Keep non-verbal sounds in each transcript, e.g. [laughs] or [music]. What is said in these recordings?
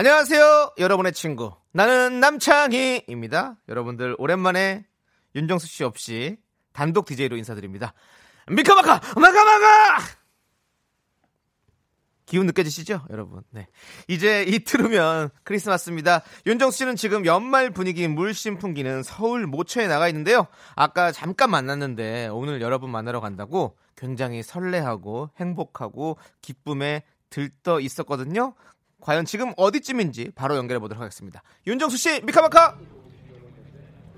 안녕하세요, 여러분의 친구. 나는 남창희입니다. 여러분들, 오랜만에 윤정수 씨 없이 단독 DJ로 인사드립니다. 미카마카! 마카마카! 기운 느껴지시죠, 여러분? 네. 이제 이틀 후면 크리스마스입니다. 윤정수 씨는 지금 연말 분위기 물씬 풍기는 서울 모처에 나가 있는데요. 아까 잠깐 만났는데 오늘 여러분 만나러 간다고 굉장히 설레하고 행복하고 기쁨에 들떠 있었거든요. 과연 지금 어디쯤인지 바로 연결해 보도록 하겠습니다. 윤정수 씨, 미카마카.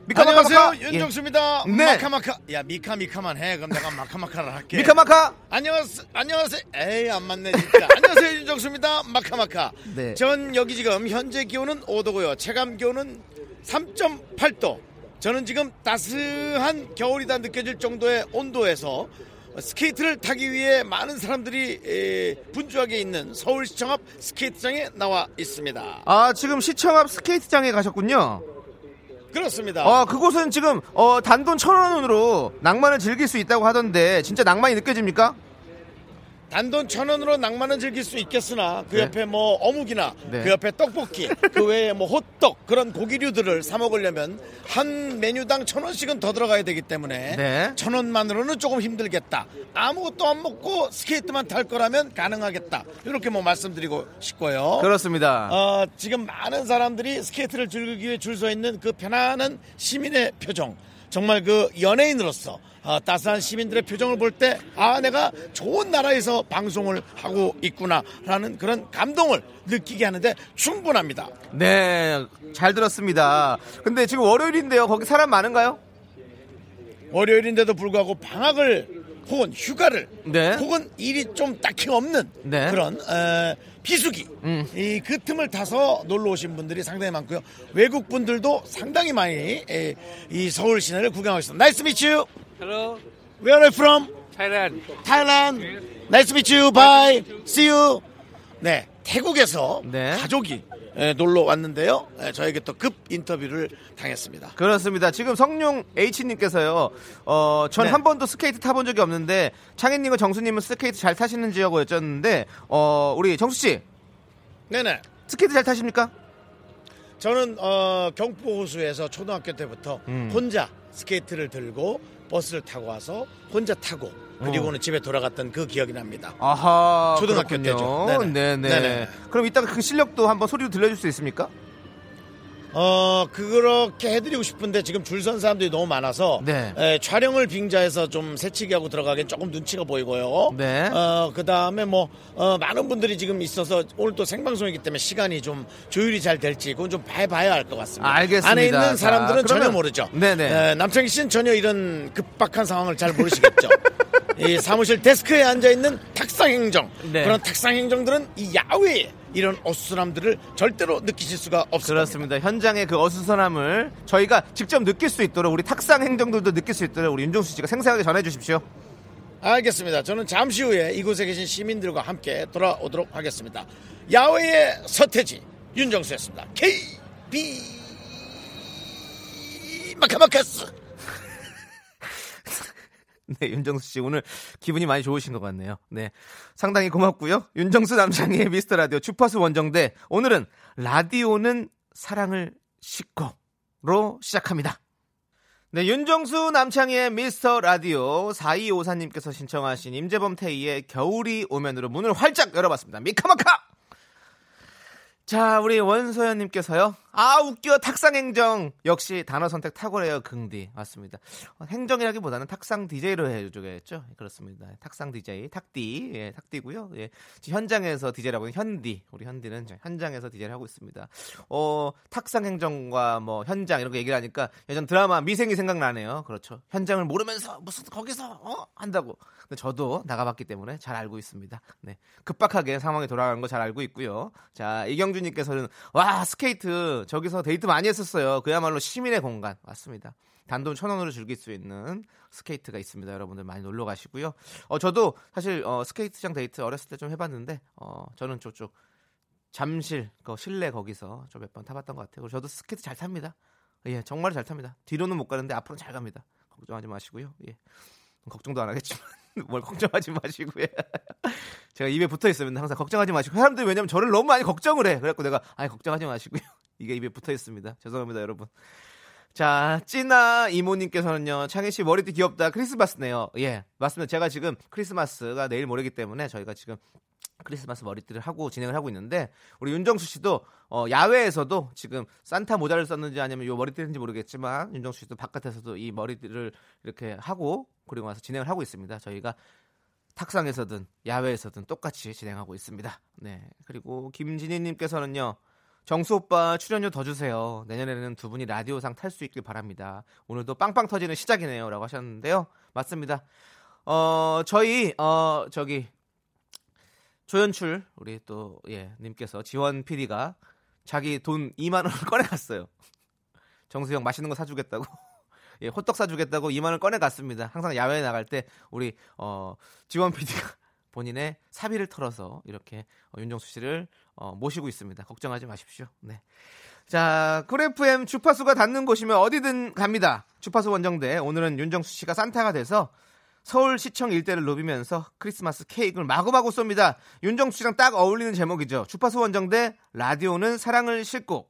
미카마카. 안녕하세요 예. 윤정수입니다. 네. 마카마카. 야 미카 미카만 해. 그럼 내가 마카마카를 할게. 미카마카. 안녕하세요. 안녕하세요. 에이 안 맞네 진짜. [laughs] 안녕하세요 윤정수입니다. 마카마카. 네. 전 여기 지금 현재 기온은 5도고요. 체감 기온은 3.8도. 저는 지금 따스한 겨울이다 느껴질 정도의 온도에서 스케이트를 타기 위해 많은 사람들이 에, 분주하게 있는 서울시청 앞 스케이트장에 나와 있습니다. 아, 지금 시청 앞 스케이트장에 가셨군요. 그렇습니다. 어, 그곳은 지금 어, 단돈 천 원으로 낭만을 즐길 수 있다고 하던데 진짜 낭만이 느껴집니까? 단돈 천 원으로 낭만은 즐길 수 있겠으나 그 네. 옆에 뭐 어묵이나 네. 그 옆에 떡볶이 그 외에 뭐 호떡 그런 고기류들을 사 먹으려면 한 메뉴당 천 원씩은 더 들어가야 되기 때문에 네. 천 원만으로는 조금 힘들겠다 아무것도 안 먹고 스케이트만 탈 거라면 가능하겠다 이렇게 뭐 말씀드리고 싶고요 그렇습니다. 어, 지금 많은 사람들이 스케이트를 즐기기 위해 줄 서 있는 그 편안한 시민의 표정. 정말 그 연예인으로서 어, 따스한 시민들의 표정을 볼 때, 아, 내가 좋은 나라에서 방송을 하고 있구나라는 그런 감동을 느끼게 하는데 충분합니다. 네, 잘 들었습니다. 근데 지금 월요일인데요. 거기 사람 많은가요? 월요일인데도 불구하고 방학을 혹은 휴가를 네. 혹은 일이 좀 딱히 없는 네. 그런 어, 비수기 음. 이그 틈을 타서 놀러 오신 분들이 상당히 많고요 외국 분들도 상당히 많이 에, 이 서울 시내를 구경하고 있습니다. Nice to meet you. Hello, Where are you from? Thailand. Thailand. Nice to meet you. Bye. See you. 네, 태국에서 네. 가족이 에, 놀러 왔는데요. 에, 저에게 또 급 인터뷰를 당했습니다. 그렇습니다. 지금 성룡 H님께서요, 어, 전 네. 한 번도 스케이트 타본 적이 없는데, 창희님과 정수님은 스케이트 잘 타시는지라고 여쭈었는데, 어, 우리 정수 씨, 네네. 스케이트 잘 타십니까? 저는 어, 경포 호수에서 초등학교 때부터 음. 혼자 스케이트를 들고 버스를 타고 와서 혼자 타고 그리고는 집에 돌아갔던 그 기억이 납니다. 아하. 초등학교 그렇군요. 때죠. 네네. 네네. 네네. 그럼 이따가 그 실력도 한번 소리로 들려줄 수 있습니까? 어 그렇게 해드리고 싶은데 지금 줄 선 사람들이 너무 많아서 네. 에, 촬영을 빙자해서 좀 새치기 하고 들어가기엔 조금 눈치가 보이고요. 네. 어 그 다음에 뭐 어, 많은 분들이 지금 있어서 오늘 또 생방송이기 때문에 시간이 좀 조율이 잘 될지 그건 좀 봐봐야 알 것 같습니다. 알겠습니다. 안에 있는 자, 사람들은 전혀 그러면- 모르죠. 네네. 에, 남창희 씨는 전혀 이런 급박한 상황을 잘 모르시겠죠. [laughs] 이 사무실 데스크에 앉아 있는 탁상 행정 네. 그런 탁상 행정들은 이 야외에 이런 어수선함들을 절대로 느끼실 수가 없습니다. 그렇습니다. 현장의 그 어수선함을 저희가 직접 느낄 수 있도록 우리 탁상 행정들도 느낄 수 있도록 우리 윤종수 씨가 생생하게 전해 주십시오. 알겠습니다. 저는 잠시 후에 이곳에 계신 시민들과 함께 돌아오도록 하겠습니다. 야외의 서태지 윤정수였습니다. KB 마카마카스. [laughs] 네, 윤정수 씨 오늘 기분이 많이 좋으신 것 같네요. 네. 상당히 고맙고요. 윤정수 남창희의 미스터 라디오 주파수 원정대. 오늘은 라디오는 사랑을 싣고로 시작합니다. 네, 윤정수 남창희의 미스터 라디오 4254님께서 신청하신 임재범 태희의 겨울이 오면으로 문을 활짝 열어봤습니다. 미카마카! 자, 우리 원소연님께서요. 아, 웃겨. 탁상행정. 역시 단어 선택 탁월해요. 긍디. 맞습니다. 어, 행정이라기보다는 탁상 DJ로 해주겠죠. 그렇습니다. 탁상 DJ. 탁디. 예, 탁디고요. 예. 현장에서 DJ라고 하는 현디. 우리 현디는 현장에서 DJ를 하고 있습니다. 어, 탁상 행정과 뭐 현장 이런 거 얘기를 하니까 예전 드라마 미생이 생각나네요. 그렇죠. 현장을 모르면서 무슨 거기서 어? 한다고. 근데 저도 나가봤기 때문에 잘 알고 있습니다. 네. 급박하게 상황이 돌아가는 거잘 알고 있고요. 자, 이경준 김영준님께서는 와 스케이트 저기서 데이트 많이 했었어요. 그야말로 시민의 공간 맞습니다. 단돈 천 원으로 즐길 수 있는 스케이트가 있습니다. 여러분들 많이 놀러 가시고요. 어 저도 사실 어, 스케이트장 데이트 어렸을 때 좀 해봤는데 어 저는 저쪽 잠실 그 실내 거기서 저몇번 타봤던 것 같아요. 저도 스케이트 잘 탑니다. 예 정말 잘 탑니다. 뒤로는 못 가는데 앞으로는 잘 갑니다. 걱정하지 마시고요. 예 걱정도 안 하겠지만 [laughs] 뭘 걱정하지 마시고요. [laughs] 제가 입에 붙어 있으면 항상 걱정하지 마시고 사람들이 왜냐면 저를 너무 많이 걱정을 해. 그래갖고 내가 아니 걱정하지 마시고요. [laughs] 이게 입에 붙어 있습니다. 죄송합니다, 여러분. 자, 찐아 이모님께서는요, 창희 씨 머리띠 귀엽다. 크리스마스네요. 예, 맞습니다. 제가 지금 크리스마스가 내일 모레기 때문에 저희가 지금 크리스마스 머리띠를 하고 진행을 하고 있는데 우리 윤정수 씨도 어, 야외에서도 지금 산타 모자를 썼는지 아니면 요 머리띠인지 모르겠지만 윤정수 씨도 바깥에서도 이 머리띠를 이렇게 하고 그리고 와서 진행을 하고 있습니다. 저희가 탁상에서든 야외에서든 똑같이 진행하고 있습니다. 네. 그리고 김진희님께서는요. 정수 오빠 출연료 더 주세요. 내년에는 두 분이 라디오상 탈 수 있길 바랍니다. 오늘도 빵빵 터지는 시작이네요라고 하셨는데요. 맞습니다. 어 저희 어 저기 조연출 우리 또 예 님께서 지원 PD가 자기 돈 2만 원을 [laughs] 꺼내갔어요. 정수형 맛있는 거 사주겠다고. [laughs] 예, 호떡 사주겠다고 2만 원 꺼내갔습니다. 항상 야외에 나갈 때 우리 어, 지원 PD가 [laughs] 본인의 사비를 털어서 이렇게 어, 윤정수 씨를 어, 모시고 있습니다. 걱정하지 마십시오. 네. 자, 쿨 FM 주파수가 닿는 곳이면 어디든 갑니다. 주파수 원정대. 오늘은 윤정수 씨가 산타가 돼서 서울시청 일대를 누비면서 크리스마스 케이크를 마구마구 쏩니다. 윤정수 씨랑 딱 어울리는 제목이죠. 주파수 원정대 라디오는 사랑을 싣고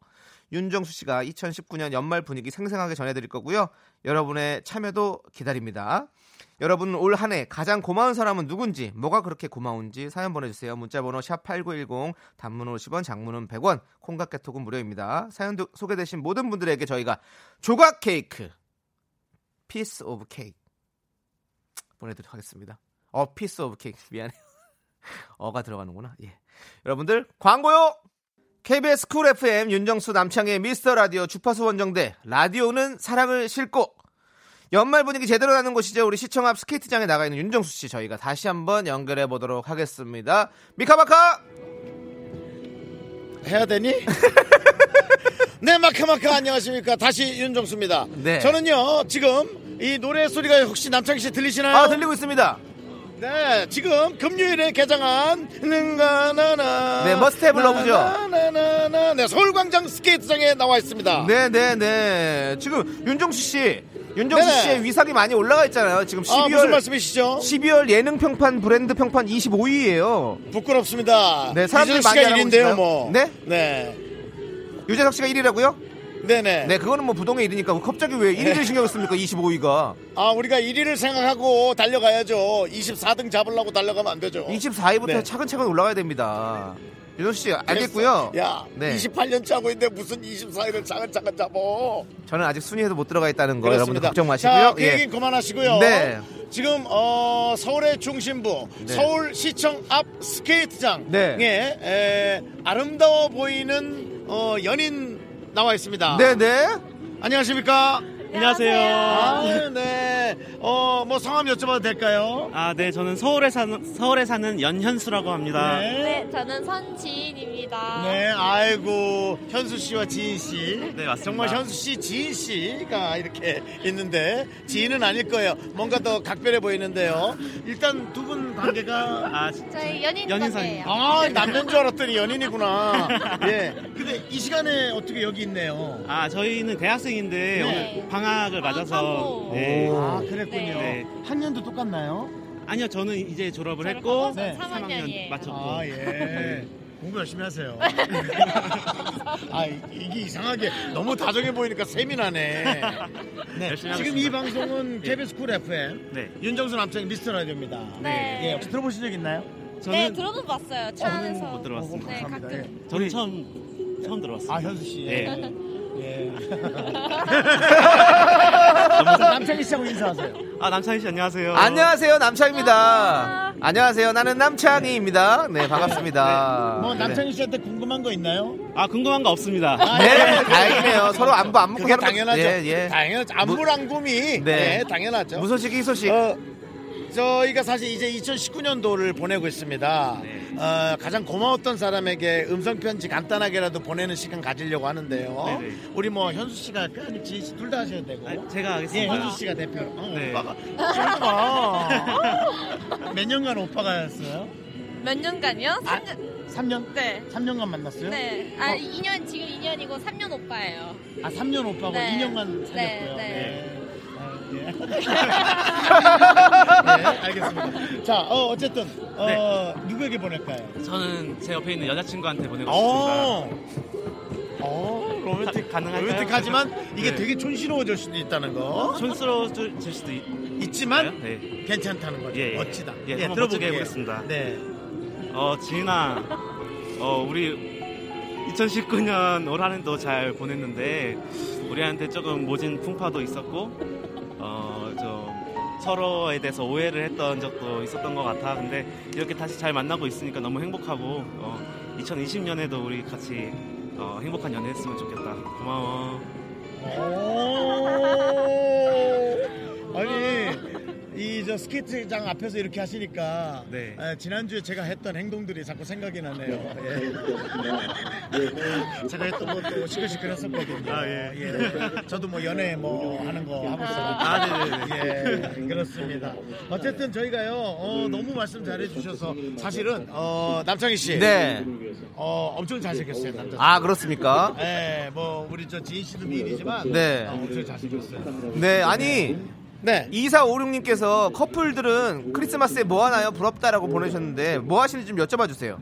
윤정수 씨가 2019년 연말 분위기 생생하게 전해드릴 거고요. 여러분의 참여도 기다립니다. 여러분 올 한 해 가장 고마운 사람은 누군지 뭐가 그렇게 고마운지 사연 보내주세요. 문자번호 샵 8910 단문 50원 장문은 100원 콩과 깨톡은 무료입니다. 사연 소개되신 모든 분들에게 저희가 조각 케이크 piece of cake 보내드리도록 하겠습니다. 어 piece of cake 미안해요. [laughs] 어가 들어가는구나. 예. 여러분들 광고요. KBS 쿨 FM 윤정수 남창희의 미스터 라디오 주파수 원정대 라디오는 사랑을 싣고 연말 분위기 제대로 나는 곳이죠. 우리 시청 앞 스케이트장에 나가 있는 윤정수 씨 저희가 다시 한번 연결해 보도록 하겠습니다. 미카마카 해야 되니? [laughs] 네, 마카마카 안녕하십니까. 다시 윤정수입니다. 네. 저는요, 지금 이 노래 소리가 혹시 남창희 씨 들리시나요? 아 들리고 있습니다. 네, 지금 금요일에 개장한 능가나나 네, Must Have Love죠. 나나나나 네, 서울광장 스케이트장에 나와 있습니다. 네 네 네. 지금 윤정수 씨, 윤정수 네네. 씨의 위상이 많이 올라가 있잖아요. 지금 아, 무슨 12월 말씀이시죠? 12월 예능 평판 브랜드 평판 25위예요. 부끄럽습니다. 네, 사람들이 많이 씨가 알아보고 1인데요, 있어요. 뭐. 네? 네. 유재석 씨가 1위라고요? 네네. 네, 그거는 뭐 부동의 일이니까 갑자기 왜 1위를 신경 씁니까? 25위가. 아, 우리가 1위를 생각하고 달려가야죠. 24등 잡으려고 달려가면 안 되죠. 24위부터 네. 차근차근 올라가야 됩니다. 윤정수 씨 알겠고요. 야, 네. 28년째 하고 있는데 무슨 24일을 차근차근 잡어. 저는 아직 순위에도 못 들어가 있다는 거 여러분들 그렇습니다. 걱정 마시고요. 자, 그 예. 얘기는 그만하시고요. 네. 지금 어, 서울의 중심부 네. 서울시청 앞 스케이트장에 네. 에, 아름다워 보이는 어, 연인 나와 있습니다. 네네. 안녕하십니까? 안녕하세요. 아, 네. 어, 뭐 성함 여쭤봐도 될까요? 아, 네, 저는 서울에 사는 서울에 사는 연현수라고 합니다. 네, 저는 선지인입니다. 네, 아이고 현수 씨와 지인 씨. 네, 맞습니다. 정말 현수 씨, 지인 씨가 이렇게 있는데 지인은 아닐 거예요. 뭔가 더 각별해 보이는데요. 일단 두 분 관계가 아, 저희 연인 연인 관계예요. 아 남자인 줄 알았더니 연인이구나. [laughs] 예. 근데 이 시간에 어떻게 여기 있네요. 아, 저희는 대학생인데 네. 오늘 방학을 맞아서 방학하고. 네. 오. 아 그랬군요. 네. 학년도 똑같나요? 아니요, 저는 이제 졸업을 했고 네. 3학년 3학년 이에요. 맞췄고. 아 예. 공부 열심히 하세요. [laughs] 아 이- 이게 이상하게 너무 다정해 보이니까 샘이 나네. 네. 지금 하겠습니다. 이 방송은 KBS 쿨 FM 네. 윤정수 남창희 미스터 라디오입니다. 네. 예, 혹시 들어보신 적 있나요? 저는 네, 들어는 봤어요. 차 저는 안에서. 못 들어봤습니다. 네. 가끔. 저는 처음 처음 들어봤어요. 아 현수 씨. 네. [laughs] 예. [laughs] 남창희 씨하고 인사하세요. 아, 남창희 씨 안녕하세요. 안녕하세요 남창입니다. 안녕하세요. 안녕하세요 나는 남창희입니다. 네 반갑습니다. 뭐 네. 남창희 씨한테 궁금한 거 있나요? 아, 궁금한 거 없습니다. 네, 다행이네요. 서로 안부 안 묻고 거- 당연하죠. 예, 예. 당연하죠. 안물안금이 네. 네. 당연하죠. 무소식 희소식. 어, 저희가 사실 이제 2019년도를 보내고 있습니다. 네. 어, 가장 고마웠던 사람에게 음성 편지 간단하게라도 보내는 시간 가지려고 하는데요. 네네. 우리 뭐 현수 씨가 할까? 아니면 지희 씨 둘 다 하셔야 되고. 아, 제가 예, 하겠습니다. 현수 씨가 대표로. 어, 네. 오빠가. [laughs] 몇 년간 오빠가였어요? 몇 년간이요? 3년. 3년? 네. 3년간 만났어요? 네. 아, 2년, 지금 2년이고 3년 오빠예요. 아, 3년 오빠고 네. 2년간 사귀었고요. 네, 네. 아, 예. [laughs] 네, 알겠습니다. 자, 어, 어쨌든 어, 누구에게 보낼까요? 저는 제 옆에 있는 여자친구한테 보내고 어, 싶습니다. 어, 로맨틱 가- 가능할까요? 로맨틱하지만 이게 네. 되게 촌스러워질 수도 있다는 거 촌스러워질 수도 있, 있지만 네. 괜찮다는 거죠. 예, 예. 멋지다. 예, 한번 멋지게 해보겠습니다. 네. 어, 지은아, 어, 우리 2019년 올 한해도 잘 보냈는데, 우리한테 조금 모진 풍파도 있었고, 어, 좀 서로에 대해서 오해를 했던 적도 있었던 것 같아. 근데 이렇게 다시 잘 만나고 있으니까 너무 행복하고, 어, 2020년에도 우리 같이 어, 행복한 연애 했으면 좋겠다. 고마워. 오. 아니 이 저 스케이트장 앞에서 이렇게 하시니까 네. 아, 지난주에 제가 했던 행동들이 자꾸 생각이 나네요. 예. 제가 했던 것도 시끌시끌했었거든요. 아, 예. 저도 뭐 연애 뭐 하는 거 하고 있어요. 아, 네네네. 예, 그렇습니다. 어쨌든 저희가요, 어, 너무 말씀 잘해주셔서 사실은 어, 남창희 씨, 네. 어, 엄청 잘생겼어요 남자. 아, 그렇습니까? 네, 뭐 우리 저 지인 씨도 미인이지만 네. 어, 엄청 잘생겼어요. 네, 아니, 네. 2456님께서 커플들은 크리스마스에 뭐 하나요? 부럽다라고 보내셨는데, 뭐 하시는지 좀 여쭤봐 주세요.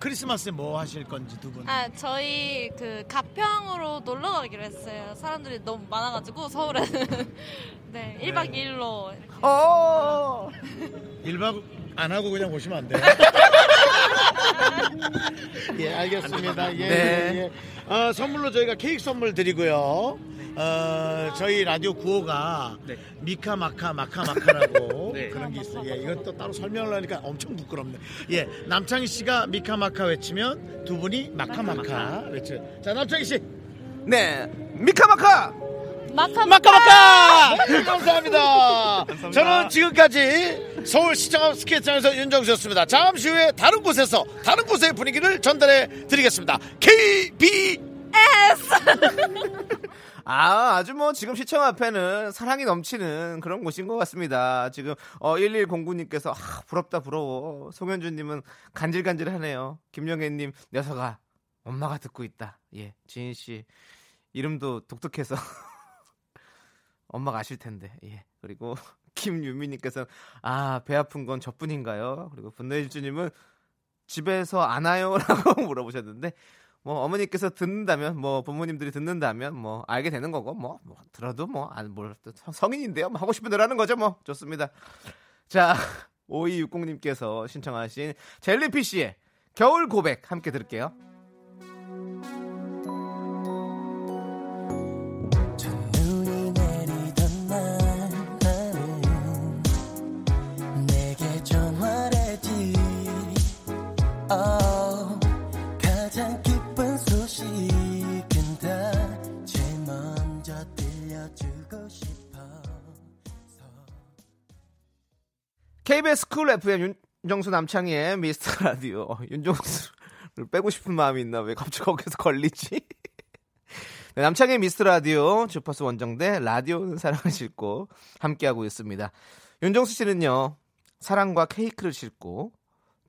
크리스마스에 뭐 하실 건지 두 분. 아, 저희 그 가평으로 놀러 가기로 했어요. 사람들이 너무 많아가지고 서울에는. [laughs] 네, 1박 2일로. 어, 일박 안 하고 그냥 오시면 안 돼요? [laughs] 예, 알겠습니다. 예, 네. 예. 어, 선물로 저희가 케이크 선물 드리고요. 어, 저희 라디오 구호가 네. 미카 마카 마카 마카라고 [laughs] 네. 그런 게 있어요. 예, 이것도 따로 설명을 하니까 엄청 부끄럽네. 예, 남창희 씨가 미카 마카 외치면 두 분이 마카 마카 외쳐요. 자, 남창희 씨. 네. 미카 마카! 마카 마카 마카! 네, 감사합니다. [laughs] 감사합니다. 저는 지금까지 서울 시청 스케이트장에서 윤정수였습니다. 잠시 후에 다른 곳에서 다른 곳의 분위기를 전달해 드리겠습니다. KB [laughs] 아, 아주 뭐 지금 시청 앞에는 사랑이 넘치는 그런 곳인 것 같습니다. 지금 어 1109님께서 아, 부럽다 부러워. 송현주님은 간질간질하네요. 김영애 님 녀석아 엄마가 듣고 있다. 예, 지인 씨 이름도 독특해서 [laughs] 엄마가 아실 텐데. 예. 그리고 [laughs] 김유미 님께서는 아배 아픈 건 저뿐인가요? 그리고 분노일주님은 집에서 안 와요라고 물어보셨는데 뭐 어머니께서 듣는다면 뭐 부모님들이 듣는다면 뭐 알게 되는 거고 뭐, 뭐 들어도 뭐안뭘 성인인데요. 뭐 하고 싶은 대로 하는 거죠 뭐. 좋습니다. 자 [laughs] 5260님께서 신청하신 젤리피쉬의 겨울 고백 함께 들을게요 KBS 쿨 FM 윤정수 남창희의 미스터 라디오 어, 윤정수를 빼고 싶은 마음이 있나 왜 갑자기 거기서 걸리지 [laughs] 네, 남창희의 미스터 라디오 주파수 원정대 라디오는 사랑을 싣고 함께하고 있습니다. 윤정수 씨는요 사랑과 케이크를 싣고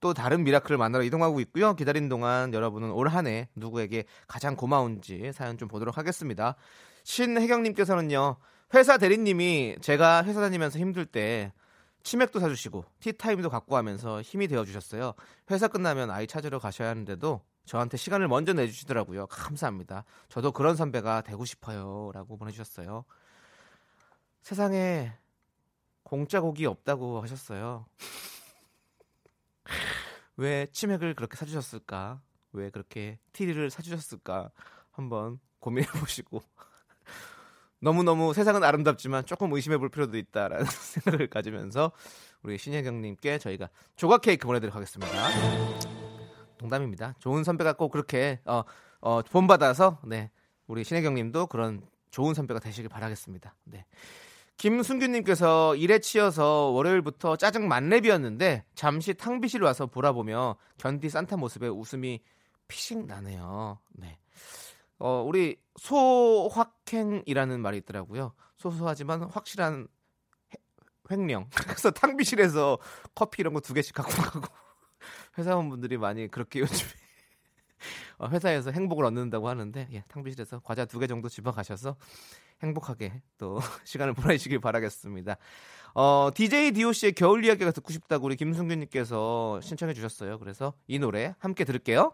또 다른 miracle을 만나러 이동하고 있고요. 기다린 동안 여러분은 올 한 해 누구에게 가장 고마운지 사연 좀 보도록 하겠습니다. 신혜경님께서는요 회사 대리님이 제가 회사 다니면서 힘들 때 치맥도 사주시고 티타임도 갖고 하면서 힘이 되어주셨어요. 회사 끝나면 아이 찾으러 가셔야 하는데도 저한테 시간을 먼저 내주시더라고요. 감사합니다. 저도 그런 선배가 되고 싶어요. 라고 보내주셨어요. 세상에 공짜 고기 없다고 하셨어요. [laughs] 왜 치맥을 그렇게 사주셨을까? 왜 그렇게 티를 사주셨을까? 한번 고민해 보시고 너무너무 세상은 아름답지만 조금 의심해 볼 필요도 있다라는 [laughs] 생각을 가지면서 우리 신혜경님께 저희가 조각 케이크 보내드리도록 하겠습니다. 농담입니다. 좋은 선배가 꼭 그렇게 어, 어, 본받아서 네 우리 신혜경님도 그런 좋은 선배가 되시길 바라겠습니다. 네. 김순규님께서 일에 치여서 월요일부터 짜증 만렙이었는데 잠시 탕비실 와서 보라보며 견디 산타 모습에 웃음이 피식 나네요. 네. 어, 우리 소확행이라는 말이 있더라고요. 소소하지만 확실한 해- 횡령. [laughs] 그래서 탕비실에서 커피 이런 거 두 개씩 갖고 가고 [laughs] 회사원분들이 많이 그렇게 요즘에 [laughs] 어, 회사에서 행복을 얻는다고 하는데 예, 탕비실에서 과자 두 개 정도 집어 가셔서 행복하게 또 시간을 보내시길 바라겠습니다. 어, DJ DOC의 겨울 이야기가 듣고 싶다고 우리 김승규님께서 신청해 주셨어요. 그래서 이 노래 함께 들을게요.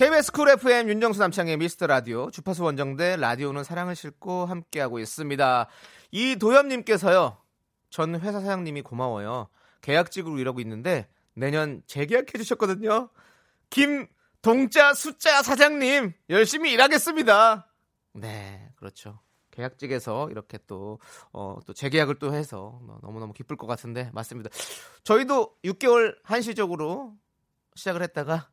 KBS 쿨 FM 윤정수 남창희의 미스터 라디오 주파수 원정대 라디오는 사랑을 싣고 함께하고 있습니다. 이도엽님께서요. 전 회사 사장님이 고마워요. 계약직으로 일하고 있는데 내년 재계약해 주셨거든요. 김동자 숫자 사장님 열심히 일하겠습니다. 네, 그렇죠. 계약직에서 이렇게 또, 어, 또 재계약을 또 해서 뭐 너무너무 기쁠 것 같은데, 맞습니다. 저희도 6개월 한시적으로 시작을 했다가,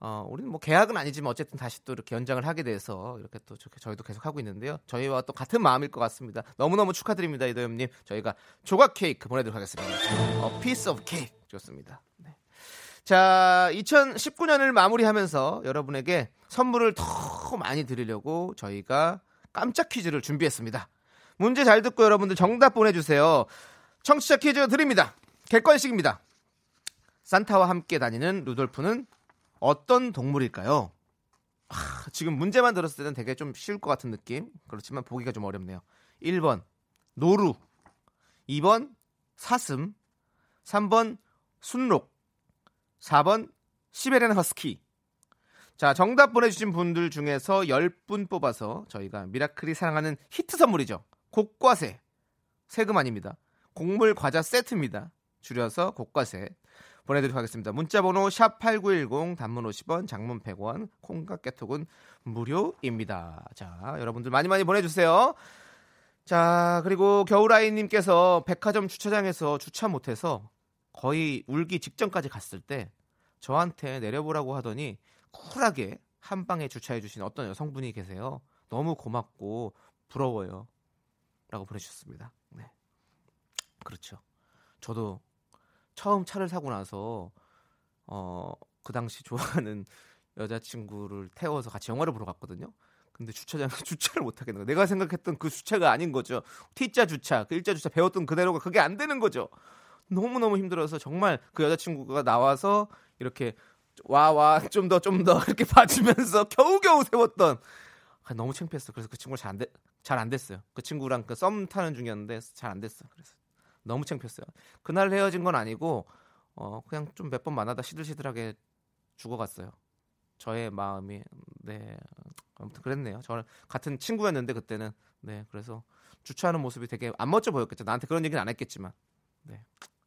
어, 우리는 뭐 계약은 아니지만 어쨌든 다시 또 이렇게 연장을 하게 돼서 이렇게 또 저렇게 저희도 계속 하고 있는데요. 저희와 또 같은 마음일 것 같습니다. 너무너무 축하드립니다, 이도현님. 저희가 조각 케이크 보내도록 하겠습니다. 어, piece of cake. 좋습니다. 네. 자, 2019년을 마무리하면서 여러분에게 선물을 더 많이 드리려고 저희가 깜짝 퀴즈를 준비했습니다. 문제 잘 듣고 여러분들 정답 보내주세요. 청취자 퀴즈 드립니다. 객관식입니다. 산타와 함께 다니는 루돌프는 어떤 동물일까요? 아, 지금 문제만 들었을 때는 되게 좀 쉬울 것 같은 느낌. 그렇지만 보기가 좀 어렵네요. 1번 노루 2번 사슴 3번 순록 4번 시베리안 허스키 자 정답 보내주신 분들 중에서 10분 뽑아서 저희가 miracle이 사랑하는 히트 선물이죠. 곡과세 세금 아닙니다. 곡물 과자 세트입니다. 줄여서 곡과세 보내드리도록 하겠습니다. 문자번호 샵 8910 단문 50원 장문 100원 콩과 깨톡은 무료입니다. 자 여러분들 많이 많이 보내주세요. 자 그리고 겨울아이님께서 백화점 주차장에서 주차 못해서 거의 울기 직전까지 갔을 때 저한테 내려보라고 하더니 쿨하게 한 방에 주차해 주신 어떤 여성분이 계세요. 너무 고맙고 부러워요. 라고 보내주셨습니다. 네. 그렇죠. 저도 처음 차를 사고 나서 어, 그 당시 좋아하는 여자친구를 태워서 같이 영화를 보러 갔거든요. 근데 주차장에 [laughs] 주차를 못 하겠는 거예요. 내가 생각했던 그 주차가 아닌 거죠. T자 주차, 그 일자 주차 배웠던 그대로가 그게 안 되는 거죠. 너무 너무 힘들어서 정말 그 여자친구가 나와서 이렇게 와 와 좀 더 좀 더 [laughs] 이렇게 봐주면서 겨우겨우 세웠던 아, 너무 창피했어. 그래서 그 친구 잘안 잘안 됐어요. 그 친구랑 그 썸 타는 중이었는데 잘 안 됐어. 그래서 너무 창피했어요. 그날 헤어진 건 아니고 어 그냥 좀 몇 번 만나다 시들시들하게 죽어갔어요. 저의 마음이 네 아무튼 그랬네요. 저는 같은 친구였는데 그때는 네 그래서 주차하는 모습이 되게 안 멋져 보였겠죠. 나한테 그런 얘기는 안 했겠지만 네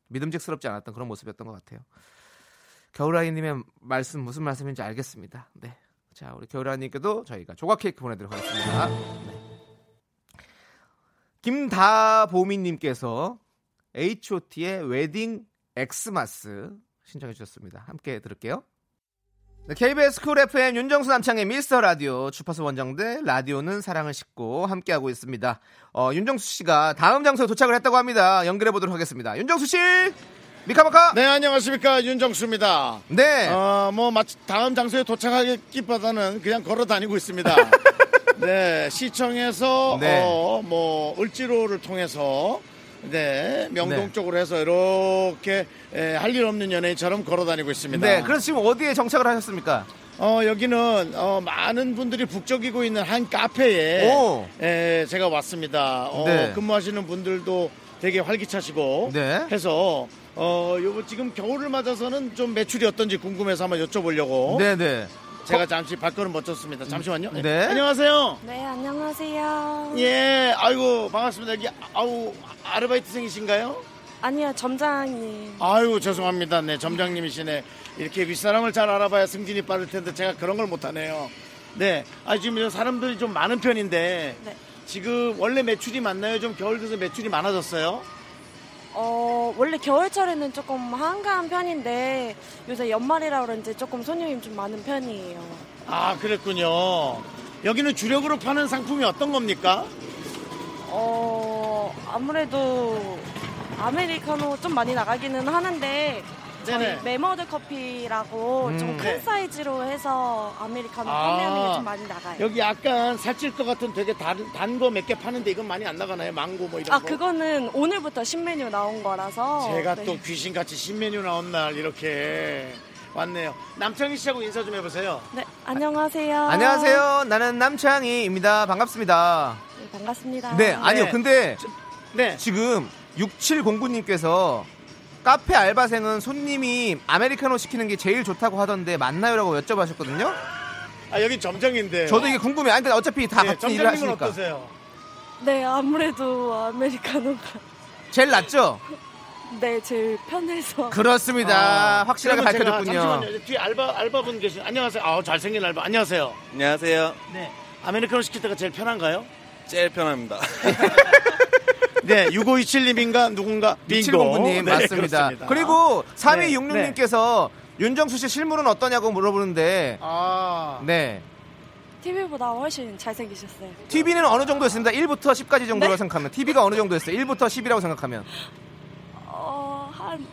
믿음직스럽지 않았던 그런 모습이었던 것 같아요. 겨울아이님의 말씀 무슨 말씀인지 알겠습니다. 네. 자, 우리 겨울아이님께도 저희가 조각 케이크 보내드리도록 하겠습니다. 네. 김다보미님께서 H.O.T의 Wedding X-mas 신청해 주셨습니다. 함께 들을게요. 네, KBS 쿨 FM 윤정수 남창희의 미스터 라디오 주파수 원정대 라디오는 사랑을 싣고 함께하고 있습니다. 어, 윤정수 씨가 다음 장소에 도착을 했다고 합니다. 연결해 보도록 하겠습니다. 윤정수 씨, 미카마카. 네 안녕하십니까 윤정수입니다 네. 어, 뭐 마치 다음 장소에 도착하기보다는 그냥 걸어 다니고 있습니다. [laughs] 네, 시청에서 네. 어, 뭐 을지로를 통해서 네, 명동 네. 쪽으로 해서 이렇게 할 일 없는 연예인처럼 걸어 다니고 있습니다. 네, 그래서 지금 어디에 정착을 하셨습니까? 어, 여기는 어, 많은 분들이 북적이고 있는 한 카페에 오. 에, 제가 왔습니다. 어, 네. 근무하시는 분들도 되게 활기차시고 네. 해서 어, 요거 지금 겨울을 맞아서는 좀 매출이 어떤지 궁금해서 한번 여쭤보려고 네, 네. 제가 잠시 발걸음 멈췄습니다. 잠시만요. 네. 안녕하세요. 네, 안녕하세요. 예, 아이고 반갑습니다. 여기 아우 아르바이트생이신가요? 아니요, 점장님. 아유 죄송합니다. 네 점장님이시네. 이렇게 윗사람을 잘 알아봐야 승진이 빠를 텐데 제가 그런 걸 못하네요. 네, 아 지금 사람들이 좀 많은 편인데 네. 지금 원래 매출이 많나요? 좀 겨울 돼서 매출이 많아졌어요? 어, 원래 겨울철에는 조금 한가한 편인데 요새 연말이라 그런지 조금 손님이 좀 많은 편이에요. 아 그랬군요. 여기는 주력으로 파는 상품이 어떤 겁니까? 어, 아무래도 아메리카노 좀 많이 나가기는 하는데 저희 네네. 매머드 커피라고 음. 좀 큰 네. 사이즈로 해서 아메리카노 아. 판매하는 게 좀 많이 나가요. 여기 약간 살찔 것 같은 되게 단거 몇 개 파는데 이건 많이 안 나가나요? 망고 뭐 이런 아, 거? 그거는 오늘부터 신메뉴 나온 거라서. 제가 네. 또 귀신같이 신메뉴 나온 날 이렇게 왔네요. 남창희 씨하고 인사 좀 해보세요. 네, 안녕하세요. 안녕하세요. 나는 남창희입니다. 반갑습니다. 네, 반갑습니다. 네, 아니요. 네. 근데 네. 지금 6709님께서 카페 알바생은 손님이 아메리카노 시키는 게 제일 좋다고 하던데 맞나요라고 여쭤보셨거든요. 아 여기 점정인데. 저도 이게 궁금해. 아니 근데 어차피 다 네, 같은 일을 점장님은 하시니까 어떠세요? 네, 아무래도 아메리카노가 제일 낫죠? 네, 제일 편해서. 그렇습니다. 확실하게 아, 제가 밝혀졌군요. 잠시만요. 뒤에 알바 알바분 계신. 안녕하세요. 아 잘생긴 알바. 안녕하세요. 안녕하세요. 네. 아메리카노 시킬 때가 제일 편한가요? 제일 편합니다. [laughs] 네, 6527님인가 누군가 빙고. 2709님 네, 맞습니다. 그렇습니다. 그리고 네, 3266님께서 윤정수 씨 실물은 어떠냐고 물어보는데 아. 네. TV보다 훨씬 잘생기셨어요. TV는 어느 정도였습니다. 1부터 10까지 정도로 네? 생각하면 TV가 어느 정도였어요? 1부터 10이라고 생각하면 어, 한,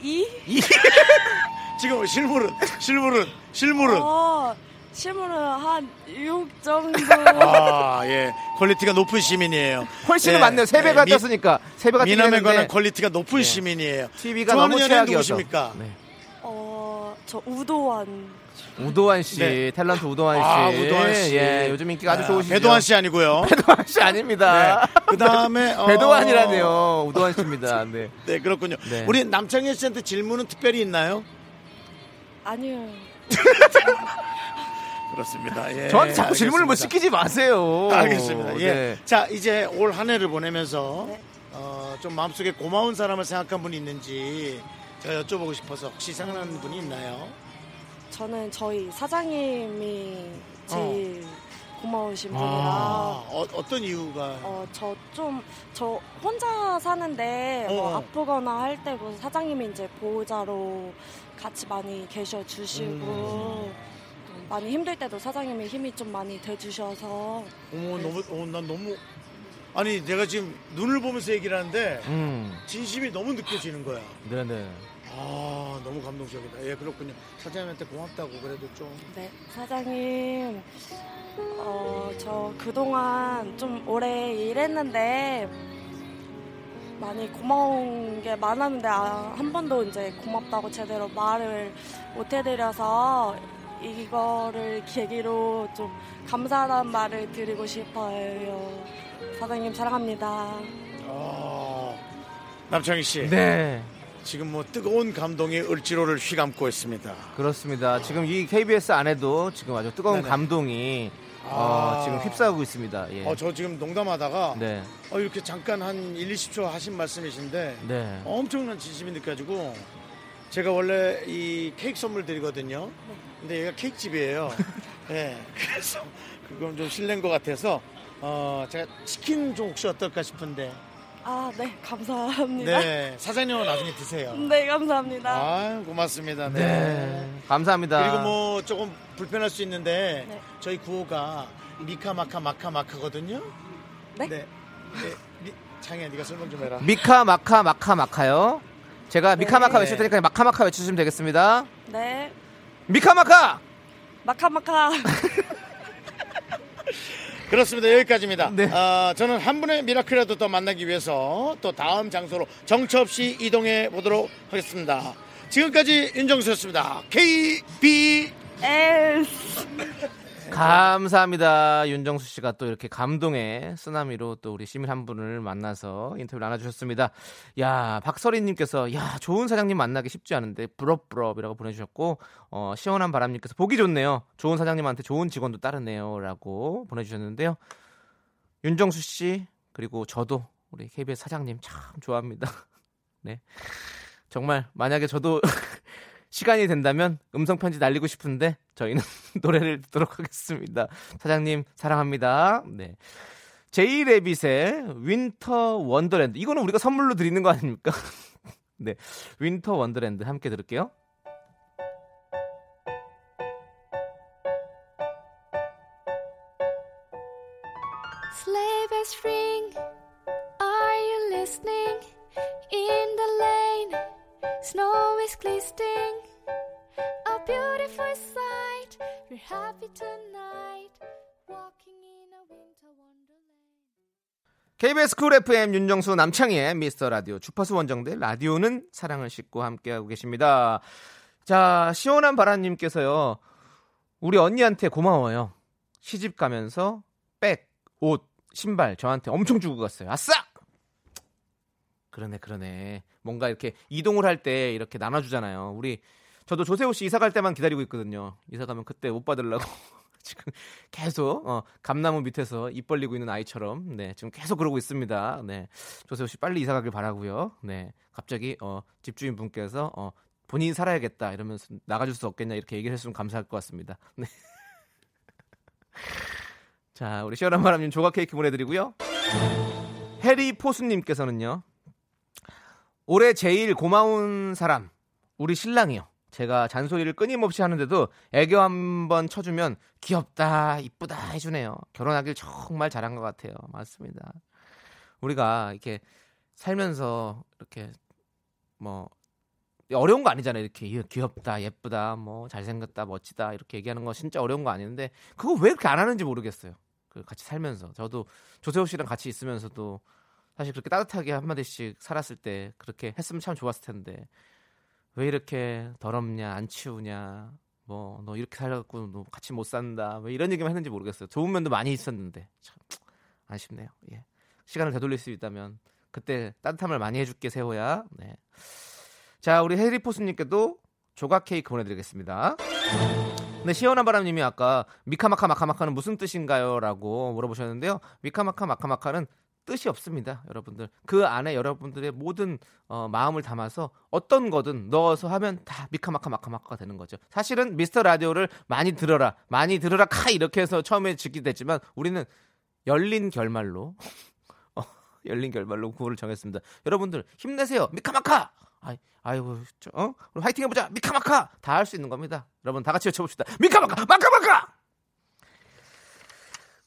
이? [laughs] 지금 실물은 실물은 실물은 어, 실물은 한6 정도. [laughs] 아, 예. 퀄리티가 높은 시민이에요. 훨씬은 네. 많네요. 3배가 미- 떴으니까 3배가 미남에 관한 퀄리티가 높은 시민이에요. TV가 너무 최악이어서 누구십니까? 네. 어, 저 우도환. 우도환 씨, 네. 탤런트 우도환 씨. 아, 우도환 씨. 예, 요즘 인기가 아주 아, 좋으시죠. 배도환 씨 아니고요. [laughs] 배도환 씨 아닙니다. 네. 그 다음에 [laughs] 어, 배도환이라네요. 우도환 씨입니다. 네. 네, 그렇군요. 네. 우리 남창희 씨한테 질문은 특별히 있나요? 아니요. 그렇습니다. 예, 저한테 자꾸 질문을 뭐 알겠습니다. 시키지 마세요. 알겠습니다. 예. 네. 자, 이제 올 한 해를 보내면서 네. 어, 좀 마음속에 고마운 사람을 생각한 분이 있는지 제가 여쭤보고 싶어서 혹시 생각나는 분이 있나요? 저는 저희 사장님이 제일 고마우신 분이라. 아, 어, 어떤 이유가? 어, 저 좀, 저 혼자 사는데, 뭐, 어. 아프거나 할 때, 뭐, 사장님이 이제 보호자로 같이 많이 계셔 주시고, 음. 또 많이 힘들 때도 사장님이 힘이 좀 많이 돼주셔서, 어머, 너무, 어, 난 너무. 아니, 내가 지금 눈을 보면서 얘기를 하는데, 음. 진심이 너무 느껴지는 거야. 네네. 아, 너무 감동적이다. 예, 그렇군요. 사장님한테 고맙다고 그래도 좀. 네, 사장님, 어, 저 그동안 좀 오래 일했는데, 많이 고마운 게 많았는데, 아, 한 번도 이제 고맙다고 제대로 말을 못 해드려서, 이거를 계기로 좀 감사하다는 말을 드리고 싶어요. 사장님 사랑합니다. 아, 남창희 씨. 네. 지금 뭐 뜨거운 감동이 을지로를 휘감고 있습니다. 그렇습니다. 지금 이 KBS 안에도 지금 아주 뜨거운 네네. 감동이 아. 어, 지금 휩싸고 있습니다. 예. 어, 저 지금 농담하다가 네. 어, 이렇게 잠깐 한 1, 20초 하신 말씀이신데 네. 엄청난 진심이 느껴지고 제가 원래 이 케이크 선물 드리거든요. 근데 얘가 케이크 집이에요. [laughs] 네, 그래서 그건 좀 실례인 것 같아서 어, 제가 치킨 좀 혹시 어떨까 싶은데 아, 네, 감사합니다. 네, 네 사장님은 나중에 드세요. 감사합니다. 아 고맙습니다. 네. 네. 감사합니다. 그리고 뭐 조금 불편할 수 있는데 네. 저희 구호가 미카마카 마카마카거든요. 네? 네. 네. 미- 창희야 네가 설명 좀 해라. 미카 마카 마카 마카요. 제가 미카 마카 네. 외칠 테니까 마카 마카 외치시면 되겠습니다. 네, 미카 마카. 마카마카. [laughs] 그렇습니다. 여기까지입니다. 네. 아, 저는 한 분의 미라클이라도 더 만나기 위해서 또 다음 장소로 정처 없이 이동해 보도록 하겠습니다. 지금까지 윤정수였습니다. KB 에스. 감사합니다. 윤정수 씨가 또 이렇게 감동의 쓰나미로 또 우리 시민 한 분을 만나서 인터뷰를 나눠주셨습니다. 야, 박서린님께서, 야, 좋은 사장님 만나기 쉽지 않은데, 부럽부럽이라고 보내주셨고, 어, 시원한 바람님께서 보기 좋네요. 좋은 사장님한테 좋은 직원도 따르네요. 라고 보내주셨는데요. 윤정수 씨, 그리고 저도 우리 KBS 사장님 참 좋아합니다. [laughs] 네. 정말 만약에 저도 [laughs] 시간이 된다면 음성 편지 날리고 싶은데 저희는 [laughs] 노래를 듣도록 하겠습니다. 사장님 사랑합니다. 네. 제이 레빗의 윈터 원더랜드. 이거는 우리가 선물로 드리는 거 아닙니까? [laughs] 네. 윈터 원더랜드 함께 들을게요. Sleigh bells ring. Are you listening? In the lane, snow is glistening. A beautiful sight. We're happy tonight. Walking in a winter wonderland. KBS 쿨 FM 윤정수 남창희의 미스터 라디오 주파수 원정대 라디오는 사랑을 싣고 함께하고 계십니다. 자, 시원한 바라님께서요. 우리 언니한테 고마워요. 시집 가면서 백, 옷, 신발 저한테 엄청 주고 갔어요. 아싸! 그러네, 그러네. 뭔가 이렇게 이동을 할 때 이렇게 나눠주잖아요. 우리 저도 조세호 씨 이사 갈 때만 기다리고 있거든요. 이사 가면 그때 옷 받으려고 [laughs] 지금 계속 어, 감나무 밑에서 입 벌리고 있는 아이처럼 네 지금 계속 그러고 있습니다. 네 조세호 씨 빨리 이사 가길 바라고요. 네 갑자기 어, 집주인 분께서 어, 본인이 살아야겠다 이러면서 나가줄 수 없겠냐 이렇게 얘기를 했으면 감사할 것 같습니다. 네. [laughs] 자 우리 시원한 바람님 조각 케이크 보내드리고요. 해리 포수님께서는요. 올해 제일 고마운 사람 우리 신랑이요. 제가 잔소리를 끊임없이 하는데도 애교 한 번 쳐주면 귀엽다, 이쁘다 해주네요. 결혼하길 정말 잘한 것 같아요. 맞습니다. 우리가 이렇게 살면서 이렇게 뭐 어려운 거 아니잖아요. 이렇게 귀엽다, 예쁘다, 뭐 잘생겼다, 멋지다 이렇게 얘기하는 거 진짜 어려운 거 아닌데 그거 왜 이렇게 안 하는지 모르겠어요. 그 같이 살면서 저도 조세호 씨랑 같이 있으면서도 사실 그렇게 따뜻하게 한마디씩 살았을 때 그렇게 했으면 참 좋았을 텐데 왜 이렇게 더럽냐 안 치우냐 뭐 너 이렇게 살아갖고 너 같이 못 산다 왜 이런 얘기만 했는지 모르겠어요 좋은 면도 많이 있었는데 참 아쉽네요 예. 시간을 되돌릴 수 있다면 그때 따뜻함을 많이 해줄게 세호야 네. 자 우리 해리포스님께도 조각 케이크 보내드리겠습니다 네, 시원한 바람님이 아까 미카마카 마카마카는 무슨 뜻인가요?라고 물어보셨는데요. 미카마카 마카마카는 뜻이 없습니다, 여러분들. 그 안에 여러분들의 모든 어, 마음을 담아서 어떤 거든 넣어서 하면 다 미카마카 마카마카가 되는 거죠. 사실은 미스터 라디오를 많이 들어라, 많이 들어라 카 이렇게 해서 처음에 짓게 됐지만 우리는 열린 결말로 [laughs] 어, 열린 결말로 구호를 정했습니다. 여러분들 힘내세요, 미카마카. 아이, 아이고, 저, 어? 화이팅 해보자. 미카마카! 다 할 수 있는 겁니다. 여러분, 다 같이 외쳐봅시다. 미카마카! 마카마카!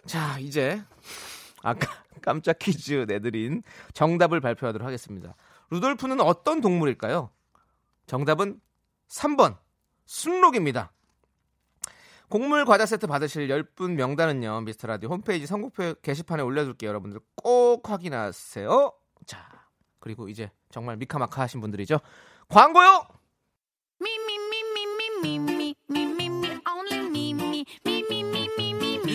자, 이제, 아까 깜짝 퀴즈 내드린 정답을 발표하도록 하겠습니다. 루돌프는 어떤 동물일까요? 정답은 3번, 순록입니다. 곡물 과자 세트 받으실 10분 명단은요, 미스터 라디오 홈페이지 선곡표 게시판에 올려둘게요. 여러분들 꼭 확인하세요. 자, 그리고 이제 정말 미카마카 하신 분들이죠. 광고요! Me, only me.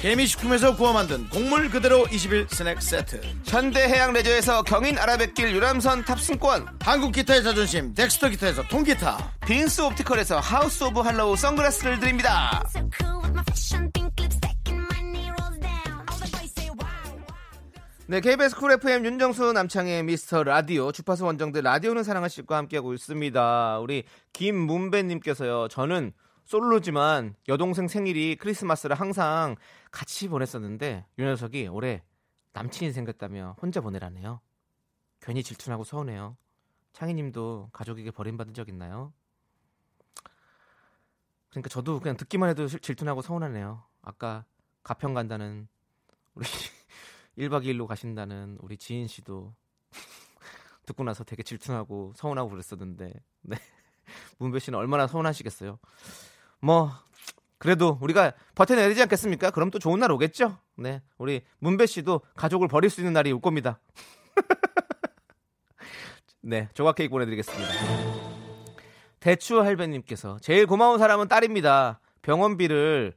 개미식품에서 구워 만든 곡물 그대로 21 스낵 세트 현대 해양 레저에서 경인 아라뱃길 유람선 탑승권, 한국 기타의 자존심 덱스터 기타에서 통기타 빈스 옵티컬에서 하우스 오브 할로우 선글라스를 드립니다. 네, KBS 쿨 FM 윤정수 남창희 미스터 라디오 주파수 원정대 라디오는 사랑을 싣고 함께하고 있습니다. 우리 김문배님께서요. 저는 솔로지만 여동생 생일이 크리스마스를 항상 같이 보냈었는데 이 녀석이 올해 남친이 생겼다며 혼자 보내라네요. 괜히 질투나고 서운해요. 창희님도 가족에게 버림받은 적 있나요? 그러니까 저도 그냥 듣기만 해도 질- 질투나고 서운하네요. 아까 가평 간다는 우리 [laughs] 1박 2일로 가신다는 우리 지인 씨도 [laughs] 듣고 나서 되게 질투나고 서운하고 그랬었는데 네. [laughs] 문배 씨는 얼마나 서운하시겠어요. 뭐 그래도 우리가 버텨내야 되지 않겠습니까? 그럼 또 좋은 날 오겠죠? 네. 우리 문배 씨도 가족을 버릴 수 있는 날이 올 겁니다. [laughs] 네, 조각 케이크 보내드리겠습니다. 대추 할배님께서 제일 고마운 사람은 딸입니다. 병원비를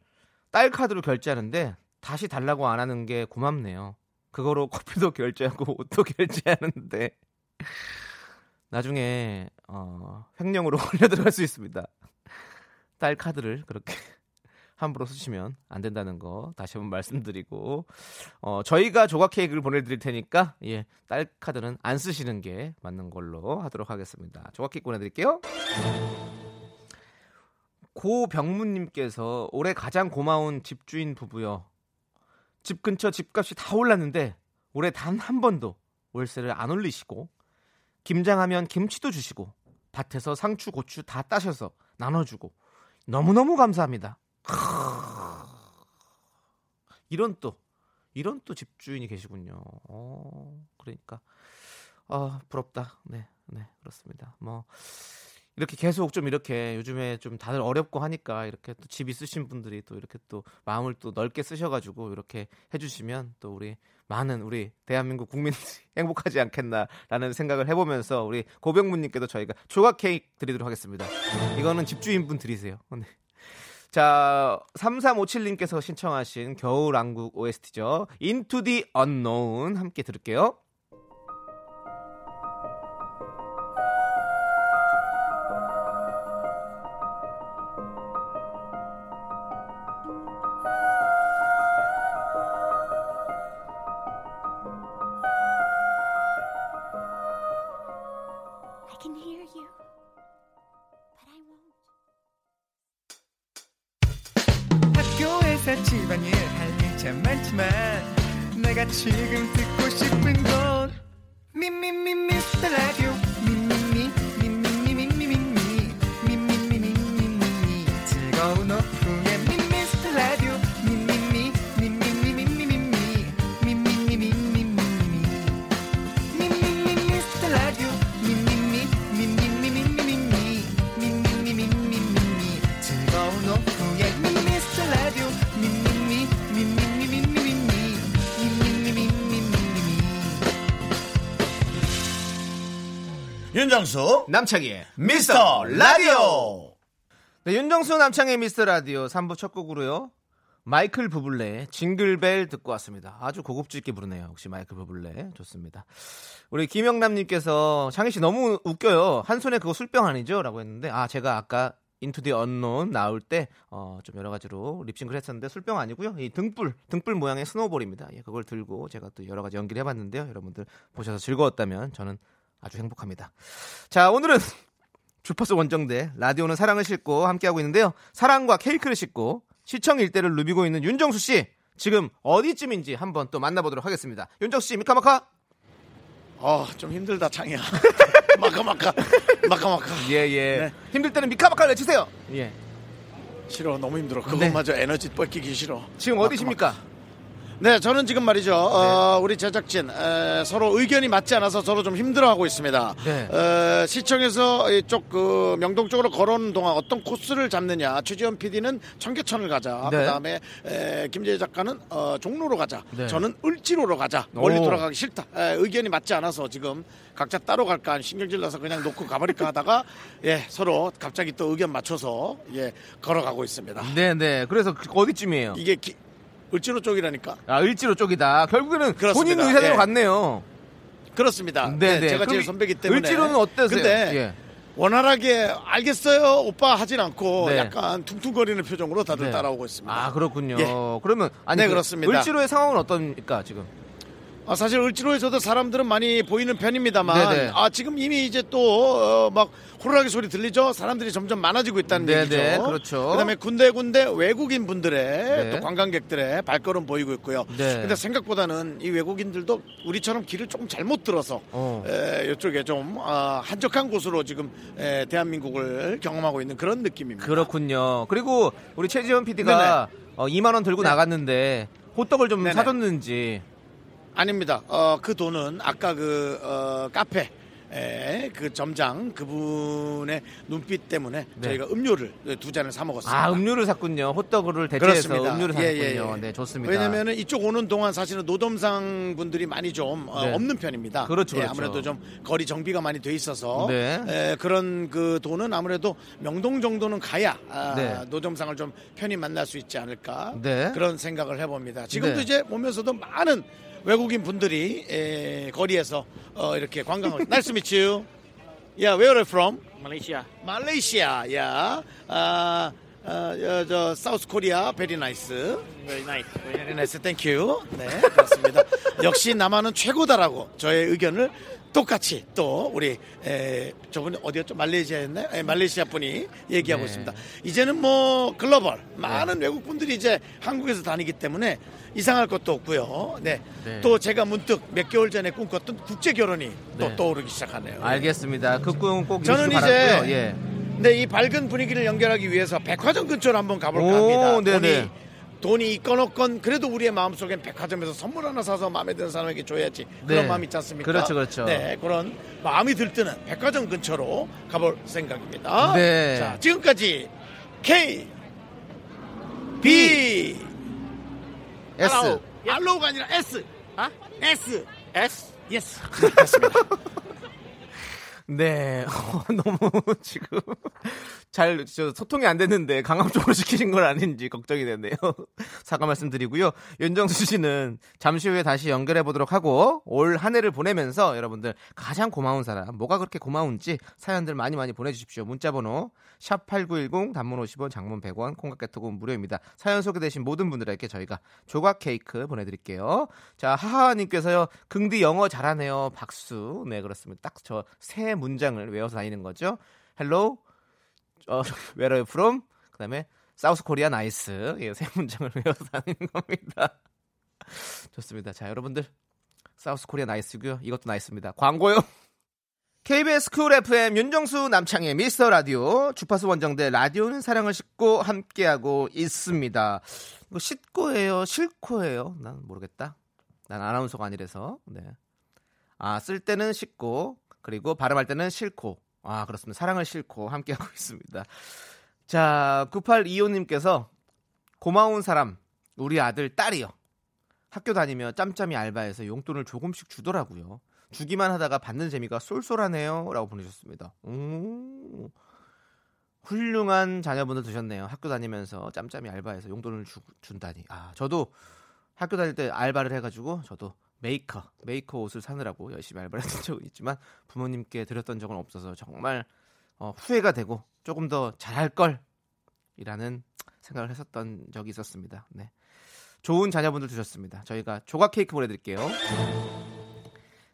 딸 카드로 결제하는데 다시 달라고 안 하는 게 고맙네요. 그거로 커피도 [laughs] 결제하고 옷도 결제하는데 [laughs] 나중에 어, 횡령으로 걸려 들어갈 수 있습니다. 딸 카드를 그렇게 함부로 쓰시면 안 된다는 거 다시 한번 말씀드리고 어, 저희가 조각 케이크를 보내드릴 테니까 예, 딸 카드는 안 쓰시는 게 맞는 걸로 하도록 하겠습니다. 조각 케이크 보내드릴게요. 고병무님께서 올해 가장 고마운 집주인 부부요. 집 근처 집값이 다 올랐는데 올해 단 한 번도 월세를 안 올리시고 김장하면 김치도 주시고 밭에서 상추 고추 다 따셔서 나눠주고 너무너무 감사합니다. 이런 또 이런 또 집주인이 계시군요. 어, 그러니까 아 부럽다. 네, 네 그렇습니다. 뭐 이렇게 계속 좀 이렇게 요즘에 좀 다들 어렵고 하니까 이렇게 또 집 있으신 분들이 또 이렇게 또 마음을 또 넓게 쓰셔가지고 이렇게 해주시면 또 우리 많은 우리 대한민국 국민들이 [laughs] 행복하지 않겠나라는 생각을 해보면서 우리 고병문님께도 저희가 조각 케이크 드리도록 하겠습니다. 이거는 집주인분 드리세요. 네. 자, 3357님께서 신청하신 겨울왕국 OST죠. Into the Unknown 함께 들을게요. 지금 윤정수 남창희의 미스터 라디오 네, 윤정수 남창희 미스터 라디오 3부 첫 곡으로요. 마이클 부블레의 징글벨 듣고 왔습니다. 아주 고급지 있게 부르네요. 역시 마이클 부블레 좋습니다. 우리 김영남님께서 창희 씨 너무 웃겨요. 한 손에 그거 술병 아니죠? 라고 했는데 아 제가 아까 Into the Unknown 나올 때 어, 좀 여러 가지로 립싱크를 했었는데 술병 아니고요. 이 등불 등불 모양의 스노볼입니다. 예, 그걸 들고 제가 또 여러 가지 연기를 해봤는데요. 여러분들 보셔서 즐거웠다면 저는 아주 행복합니다. 자 오늘은 [laughs] 주파수 원정대 라디오는 사랑을 싣고 함께하고 있는데요. 사랑과 케이크를 싣고 시청 일대를 누비고 있는 윤정수 씨 지금 어디쯤인지 한번 또 만나보도록 하겠습니다. 윤정수 씨 미카마카 어, 좀 힘들다 창이야 [laughs] 마카마카 마카마카 예예 네. 힘들 때는 미카마카를 외치세요. 예 싫어 너무 힘들어 그것마저 에너지 뺏기기 싫어 지금 어디십니까? 네, 저는 지금 말이죠. 어, 우리 제작진 에, 서로 의견이 맞지 않아서 서로 좀 힘들어하고 있습니다. 네. 에, 시청에서 이쪽 그 명동 쪽으로 걸어오는 동안 어떤 코스를 잡느냐. 최지현 PD는 청계천을 가자. 네. 그다음에 에, 김재희 작가는 어, 종로로 가자. 네. 저는 을지로로 가자. 멀리 오. 돌아가기 싫다. 에, 의견이 맞지 않아서 지금 각자 따로 갈까 신경질 나서 그냥 놓고 가버릴까 하다가 [laughs] 예 서로 갑자기 또 의견 맞춰서 예 걸어가고 있습니다. 네 네 그래서 그- 어디쯤이에요? 이게 기- 을지로 쪽이라니까. 아 을지로 쪽이다. 결국에는 그렇습니다. 본인 의사대로 예. 갔네요. 그렇습니다. 네, 네, 네. 제가 제일 선배기 때문에. 을지로는 어떠세요? 근데 예. 원활하게 알겠어요, 오빠 하진 않고 네. 약간 퉁퉁거리는 표정으로 다들 네. 따라오고 있습니다. 아 그렇군요. 예. 그러면 아니 네, 그 그렇습니다. 을지로의 상황은 어떻습니까 지금? 아, 사실 을지로에서도 사람들은 많이 보이는 편입니다만, 네네. 아 지금 이미 이제 또막 호루라기 소리 들리죠. 사람들이 점점 많아지고 있다는 네네, 얘기죠. 그렇죠. 그다음에 군데군데 외국인 분들의 네. 또 관광객들의 발걸음 보이고 있고요. 네. 근데 생각보다는 이 외국인들도 우리처럼 길을 조금 잘못 들어서 어. 에, 이쪽에 좀 아, 한적한 곳으로 지금 에, 대한민국을 경험하고 있는 그런 느낌입니다. 그렇군요. 그리고 우리 최지현 PD가 어, 2만 원 들고 네. 나갔는데 호떡을 좀 네네. 사줬는지. 아닙니다. 어, 그 돈은 아까 그 어, 카페 에, 그 점장 그분의 눈빛 때문에 네. 저희가 음료를 두 잔을 사 먹었습니다. 아 음료를 샀군요. 호떡을 대체해서 그렇습니다. 음료를 예, 샀군요. 예, 예. 네 좋습니다. 왜냐면은 이쪽 오는 동안 사실은 노점상 분들이 많이 좀 어, 네. 없는 편입니다. 그렇죠, 예, 그렇죠. 아무래도 좀 거리 정비가 많이 돼 있어서 네. 에, 그런 그 돈은 아무래도 명동 정도는 가야 아, 네. 노점상을 좀 편히 만날 수 있지 않을까 네. 그런 생각을 해봅니다. 지금도 네. 이제 보면서도 많은 외국인 분들이 에, 거리에서 어, 이렇게 관광을 [laughs] Nice to meet you. Yeah, where are you from? Malaysia. Malaysia. Yeah. 아, 아, 어, 저 South Korea very nice. Very nice. Very nice. Thank you. 네, 그렇습니다. 역시 남한은 최고다라고 저의 의견을 똑같이 또 우리 에, 저분이 어디였죠? 말레이시아였나요? 예, 말레이시아 분이 얘기하고 네. 있습니다. 이제는 뭐 글로벌 많은 외국 분들이 이제 한국에서 다니기 때문에 이상할 것도 없고요. 네. 네. 또 제가 문득 몇 개월 전에 꿈꿨던 국제 결혼이 또 네. 떠오르기 시작하네요. 알겠습니다. 그 꿈 꼭 저는 이제. 예. 근데 이 밝은 분위기를 연결하기 위해서 백화점 근처로 한번 가볼까 오, 합니다. 네네. 돈이 있건 없건 그래도 우리의 마음속엔 백화점에서 선물 하나 사서 마음에 드는 사람에게 줘야지 그런 네. 마음 있지 않습니까? 그렇죠, 그렇죠. 네, 그런 마음이 들뜨는 백화점 근처로 가볼 생각입니다. 네. 자, 지금까지 K B S. 알로우. 알로우가 아니라 S. 아? S. S. Yes. 맞습니다. [laughs] 네, [laughs] 어, 너무 지금 잘 저, 소통이 안 됐는데 강압적으로 시키신 건 아닌지 걱정이 되네요. [laughs] 사과 말씀드리고요. 윤정수 씨는 잠시 후에 다시 연결해 보도록 하고 올 한 해를 보내면서 여러분들 가장 고마운 사람, 뭐가 그렇게 고마운지 사연들 많이 많이 보내주십시오. 문자번호 샵 #8910 단문 50원, 장문 100원, 콩깍개톡은 무료입니다. 사연 소개되신 모든 분들에게 저희가 조각 케이크 보내드릴게요. 자 하하님께서요, 긍디 영어 잘하네요. 박수. 네 그렇습니다. 딱 저 세 문장을 외워서 다니는 거죠. Hello, 어, where are you from? 그 다음에 South Korea nice. 예, 세 문장을 [laughs] 외워서 다니는 겁니다. 좋습니다. 자, 여러분들 South Korea nice고요. 이것도 nice입니다. 광고요. KBS 쿨 FM 윤정수 남창희 미스터 라디오 주파수 원정대 라디오는 사랑을 싣고 함께하고 있습니다. 이거 싣고예요, 실코예요? 난 모르겠다. 난 아나운서가 아니라서. 네. 아, 쓸 때는 싣고 그리고 발음할 때는 실코. 아, 그렇습니다. 사랑을 싣고 함께하고 있습니다. 자, 9825님께서 고마운 사람, 우리 아들 딸이요. 학교 다니며 짬짬이 알바해서 용돈을 조금씩 주더라고요. 주기만 하다가 받는 재미가 쏠쏠하네요. 라고 보내주셨습니다. 오, 훌륭한 자녀분들 두셨네요. 학교 다니면서 짬짬이 알바해서 용돈을 주, 준다니. 아, 저도 학교 다닐 때 알바를 해가지고 저도 메이커, 메이커 옷을 사느라고 열심히 알바를 [laughs] 했던 적은 있지만 부모님께 드렸던 적은 없어서 정말 어, 후회가 되고 조금 더 잘할 걸 이라는 생각을 했었던 적이 있었습니다. 네. 좋은 자녀분들 두셨습니다. 저희가 조각 케이크 보내드릴게요.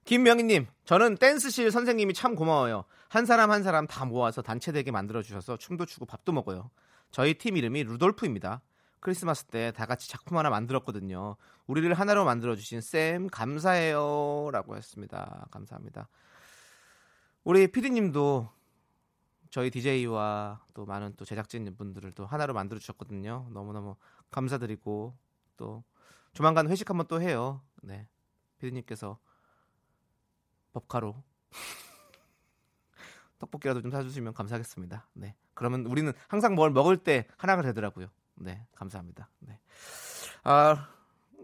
김명희님, 저는 댄스실 선생님이 참 고마워요. 한 사람 한 사람 다 모아서 단체되게 만들어주셔서 춤도 추고 밥도 먹어요. 저희 팀 이름이 루돌프입니다. 크리스마스 때 다 같이 작품 하나 만들었거든요. 우리를 하나로 만들어주신 쌤, 감사해요. 라고 했습니다. 감사합니다. 우리 피디님도 저희 DJ와 또 많은 또 제작진 분들을 또 하나로 만들어 주셨거든요. 너무너무 감사드리고 또 조만간 회식 한번 또 해요. 네. 피디님께서 법카로 떡볶이라도 좀 사주시면 감사하겠습니다. 네. 그러면 우리는 항상 뭘 먹을 때 하나가 되더라고요. 네. 감사합니다. 네. 아,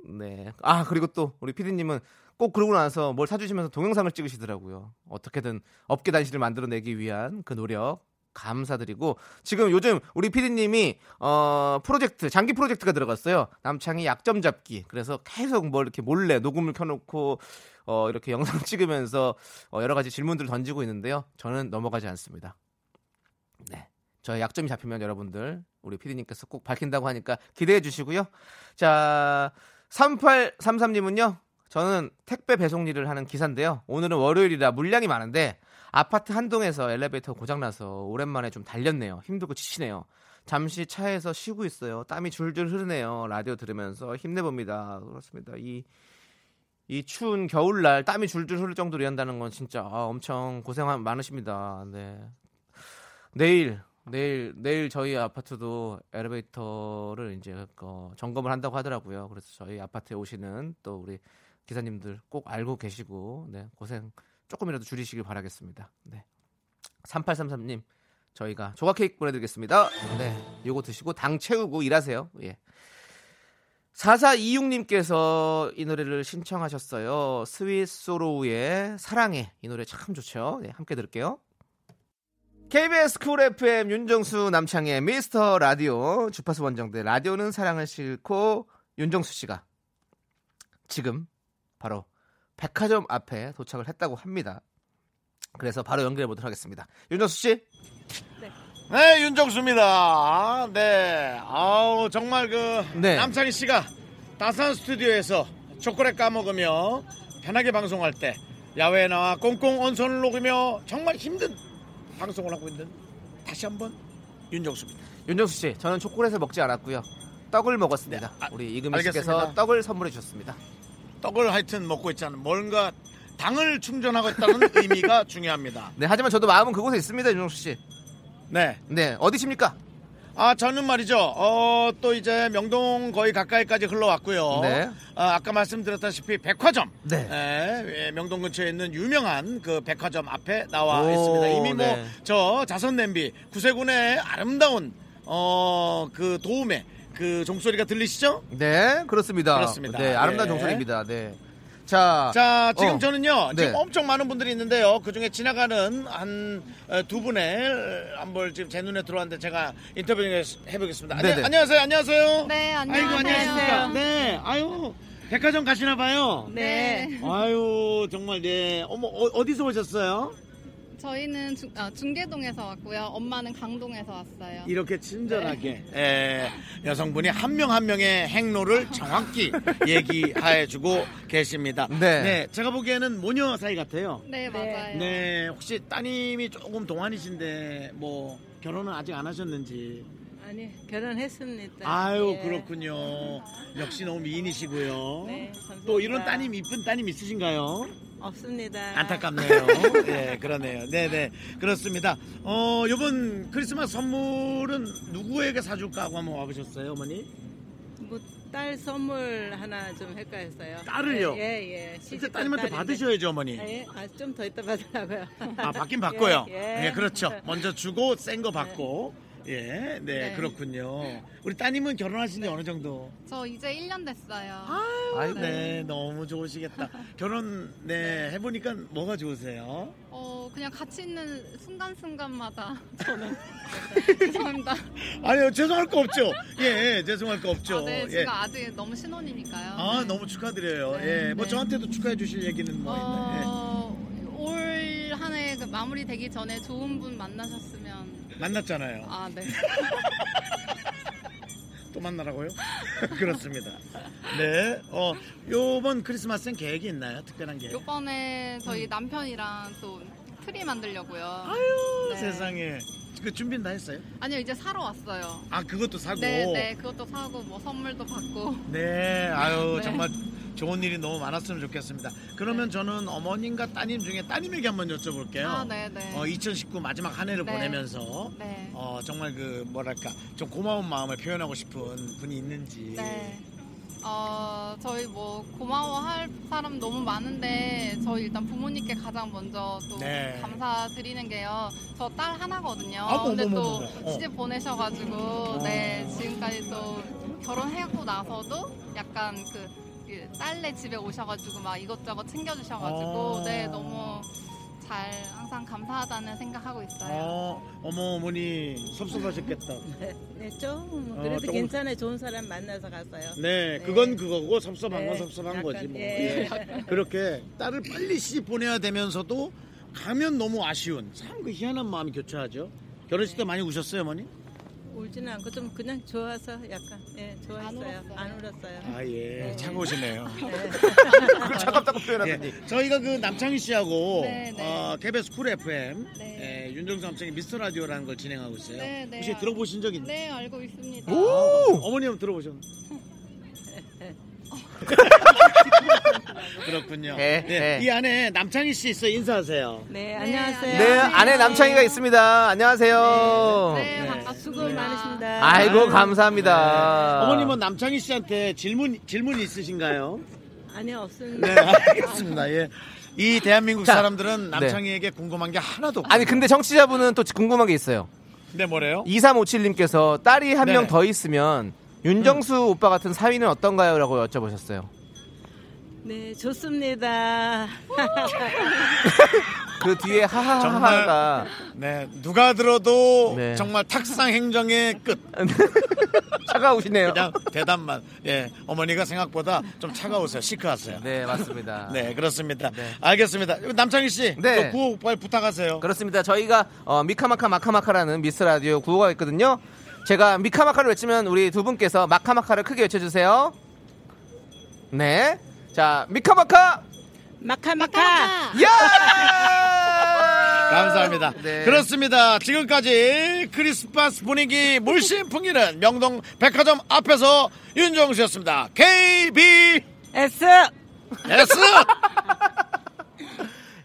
네. 아, 그리고 또 우리 피디님은 꼭 그러고 나서 뭘 사주시면서 동영상을 찍으시더라고요. 어떻게든 업계 단신을 만들어내기 위한 그 노력 감사드리고 지금 요즘 우리 피디님이 어 프로젝트 장기 프로젝트가 들어갔어요. 남창이 약점 잡기. 그래서 계속 뭘 이렇게 몰래 녹음을 켜놓고 어 이렇게 영상 [laughs] 찍으면서 어 여러 가지 질문들을 던지고 있는데요. 저는 넘어가지 않습니다. 네. 저의 약점이 잡히면 여러분들 우리 피디님께서 꼭 밝힌다고 하니까 기대해 주시고요. 자, 3833님은요. 저는 택배 배송 일을 하는 기사인데요. 오늘은 월요일이라 물량이 많은데 아파트 한 동에서 엘리베이터 고장나서 오랜만에 좀 달렸네요. 힘들고 지치네요. 잠시 차에서 쉬고 있어요. 땀이 줄줄 흐르네요. 라디오 들으면서 힘내봅니다. 그렇습니다. 이, 이 추운 겨울날 땀이 줄줄 흐를 정도로 일한다는 건 진짜 아, 엄청 고생 많으십니다. 네. 내일 내일 내일 저희 아파트도 엘리베이터를 이제 어, 점검을 한다고 하더라고요. 그래서 저희 아파트에 오시는 또 우리 기사님들 꼭 알고 계시고 네, 고생 조금이라도 줄이시길 바라겠습니다. 네. 3833님, 저희가 조각 케이크 보내드리겠습니다. 네. 요거 드시고 당 채우고 일하세요. 예. 4426님께서 이 노래를 신청하셨어요. 스윗 소로우의 사랑해. 이 노래 참 좋죠. 네, 함께 들을게요. KBS 쿨 FM 윤정수 남창희 미스터 라디오 주파수 원정대 라디오는 사랑을 싣고 윤정수 씨가 지금 바로 백화점 앞에 도착을 했다고 합니다. 그래서 바로 연결해 보도록 하겠습니다. 윤정수 씨. 네, 윤정수입니다. 네, 아우 정말 그 네. 남창희 씨가 따스한 스튜디오에서 초콜릿 까먹으며 편하게 방송할 때 야외에 나와 꽁꽁 온선을 녹이며 정말 힘든 방송을 하고 있는 다시 한번 윤정수입니다. 윤정수 씨, 저는 초콜릿을 먹지 않았고요. 떡을 먹었습니다. 네, 아, 우리 이금희 씨께서. 떡을 선물해 주셨습니다. 떡을 하여튼 먹고 있잖아요. 뭔가 당을 충전하고 있다는 [laughs] 의미가 중요합니다. 네, 하지만 저도 마음은 그곳에 있습니다, 윤정수 씨. 네. 네, 어디십니까? 아, 저는 말이죠. 어, 또 이제 명동 거의 가까이까지 흘러왔고요. 네. 아, 까 말씀드렸다시피 백화점. 네. 예, 예, 명동 근처에 있는 유명한 그 백화점 앞에 나와 오, 있습니다. 이미 뭐 네. 저 자선 냄비 구세군의 아름다운 어, 그 도움에 그 종소리가 들리시죠? 네, 그렇습니다. 그렇습니다. 네, 아름다운 예. 종소리입니다. 네. 자, 자, 지금 어. 저는요, 네. 지금 엄청 많은 분들이 있는데요. 그 중에 지나가는 한 두 분의 한번 지금 제 눈에 들어왔는데 제가 인터뷰 해보겠습니다. 안녕- 네네. 안녕하세요, 안녕하세요. 네, 아이고, 안녕하세요. 안녕하십니까. 네, 아유, 백화점 가시나 봐요. 네. 아유, 정말, 네. 어머, 어, 디서 오셨어요? 저희는 중, 아, 중계동에서 왔고요. 엄마는 강동에서 왔어요. 이렇게 친절하게 예, 여성분이 한 명 한 명의 행로를 정확히 [laughs] 얘기해주고 계십니다. 네. 제가 보기에는 모녀 사이 같아요. 네, 맞아요. 네, 혹시 따님이 조금 동안이신데 뭐 결혼은 아직 안 하셨는지. 아니 결혼했습니다. 아유 예. 그렇군요. 역시 너무 미인이시고요. 네, 감사합니다. 또 이런 따님 이쁜 따님 있으신가요? 없습니다. 안타깝네요. 네, 그러네요. 네, 네, 그렇습니다. 어, 이번 크리스마스 선물은 누구에게 사줄까 하고 한번 와보셨어요, 어머니? 뭐 딸 선물 하나 좀 할까 했어요. 딸을요? 예, 예. 예. 진짜 따님한테 받으셔야죠, 어머니. 예, 아, 좀더 이따 받으라고요. 아, 받긴 [laughs] 받고요. 예, 예, 예. 그렇죠. 먼저 주고 센 거 받고. 예, 네, 네. 그렇군요. 우리 따님은 결혼하신 지 어느 정도? 저 이제 1년 됐어요. 아이고. 네, 너무 좋으시겠다. [laughs] 결혼, 네, 해보니까 뭐가 좋으세요? 어, 그냥 같이 있는 순간순간마다 [laughs] 저는 [laughs] 죄송합니다. 아니요, 죄송할 거 없죠. 예, 죄송할 거 없죠. 아, 네, 예. 제가 아직 너무 신혼이니까요. 아, 너무 축하드려요. 네, 예, 뭐 네. 저한테도 축하해 주실 얘기는 뭐 있나요? 어, 올 한해 마무리 되기 전에 좋은 분 만나셨으면 예, 만났잖아요. 아, 네. [laughs] 또 만나라고요? [laughs] 그렇습니다. 네, 어, 요번 크리스마스엔 계획이 있나요? 특별한 계획? 요번에 저희 남편이랑 또 트리 만들려고요. 아유, 네. 세상에. 그 준비는 다 했어요? 아니요, 이제 사러 왔어요. 아, 그것도 사고. 네, 네, 그것도 사고 뭐 선물도 받고. 네, 아유, [laughs] 네. 정말 좋은 일이 너무 많았으면 좋겠습니다. 그러면 저는 어머님과 따님 중에 따님에게 한번 여쭤볼게요. 아, 네, 네. 어, 2019 마지막 한 해를 네. 보내면서 네. 어, 정말 그 뭐랄까 좀 고마운 마음을 표현하고 싶은 분이 있는지. 네. 어, 저희 뭐 고마워할 사람 너무 많은데 저희 일단 부모님께 가장 먼저 또 네. 감사드리는 게요. 저 딸 하나거든요. 어머, 근데 또. 어. 시집 보내셔가지고 네 지금까지 또 결혼하고 나서도 약간 그, 그 딸네 집에 오셔가지고 막 이것저것 챙겨주셔가지고 어. 네 너무 잘 항상 감사하다는 생각하고 있어요. 어, 어머 어머니 섭섭하셨겠다. [laughs] 네, 네, 좀 어, 그래도 조금- 괜찮아요. 좋은 사람 만나서 갔어요. 네, 그건 그거고 섭섭한 건 네, 섭섭한 약간, 거지 뭐. 예. 예. [laughs] 그렇게 딸을 빨리 시집 보내야 되면서도 가면 너무 아쉬운 참 그 희한한 마음이 교차하죠. 결혼식 때 많이 우셨어요, 어머니? 울지는 않고 좀 그냥 좋아서 약간 예, 좋았어요. 울었어요. 안 울었어요. 아 예, 네. 차가우시네요. 네. [laughs] 그걸 차갑다고 표현하더니. 예, 저희가 그 남창희 씨하고 네, 네. 어, KBS Cool FM 네. 예, 윤정수 남창희 미스터 라디오라는 걸 진행하고 있어요. 네, 네. 혹시 들어보신 적 있나요? 네 알고 있습니다. 어머니 한번 들어보셨나요? [laughs] [laughs] 그렇군요. 예, 네, 예. 이 안에 남창희 씨 있어요. 인사하세요. 네, 안녕하세요. 네, 아내 남창희가 있습니다. 안녕하세요. 네, 네. 반갑습니다. 수고 많으십니다. 아이고, 감사합니다. 어머님은 남창희 씨한테 질문 질문이 있으신가요? 아니요 없습니다. 네, 알겠습니다. 예. 이 대한민국 자, 사람들은 남창희에게 궁금한 게 하나도 없어요. 아니 근데 정치자분은 또 궁금한 게 있어요. 네, 뭐래요? 2357님께서 딸이 한명 네. 더 있으면 윤정수 오빠 같은 사위는 어떤가요? 라고 여쭤보셨어요. 네 좋습니다. 그 뒤에 하하하하가 네, 누가 들어도 네. 정말 탁상 행정의 끝. [laughs] 차가우시네요. 그냥 대답만. 예, 어머니가 생각보다 좀 차가우세요. 시크하세요. 네, 맞습니다. [laughs] 네, 그렇습니다. 알겠습니다. 남창희 씨, 네. 또 구호 빨리 부탁하세요. 그렇습니다. 저희가 어, 미카마카 마카마카라는 미스 라디오 구호가 있거든요. 제가 미카마카를 외치면 우리 두 분께서 마카마카를 크게 외쳐주세요. 네. 자, 미카마카! 마카마카. 야! [laughs] 감사합니다. 네. 그렇습니다. 지금까지 크리스마스 분위기 물씬 풍기는 명동 백화점 앞에서 윤정수였습니다. KB S. S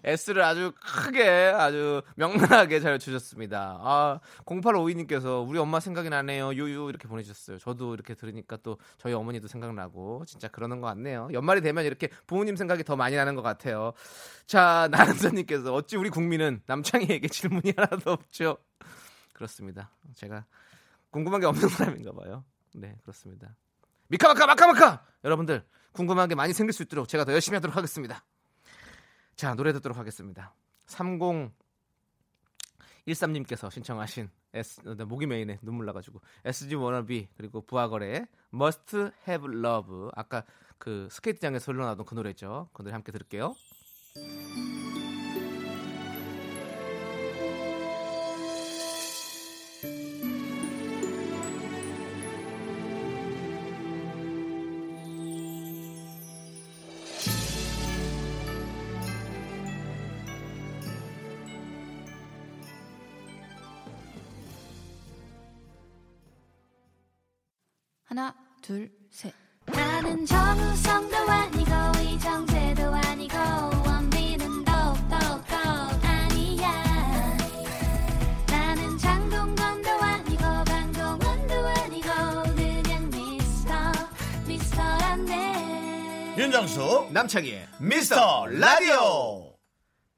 S를 아주 크게 아주 명랑하게 잘 주셨습니다. 아, 0852님께서 우리 엄마 생각이 나네요. 유유 이렇게 보내주셨어요. 저도 이렇게 들으니까 또 저희 어머니도 생각나고 진짜 그러는 것 같네요. 연말이 되면 이렇게 부모님 생각이 더 많이 나는 것 같아요. 자, 나은서님께서 어찌 우리 국민은 남창희에게 질문이 하나도 없죠? 그렇습니다. 제가 궁금한 게 없는 사람인가 봐요. 네, 그렇습니다. 미카마카 마카마카! 여러분들 궁금한 게 많이 생길 수 있도록 제가 더 열심히 하도록 하겠습니다. 자, 노래 듣도록 하겠습니다. 3013님께서 신청하신 S, 네, 목이 메인에 눈물 나가지고 SG 워너비 그리고 부하거래의 Must Have Love 아까 그 스케이트장에서 흘러나오던 그 노래죠. 그 노래 함께 들을게요. 둘, 셋. 나는 정우성도 아니고 이정재도 아니고 원빈은 더욱더 아니야 나는 장동건도 아니고 강동원도 아니고 그냥 미스터 미스터란데 윤정수 남창희의 미스터 라디오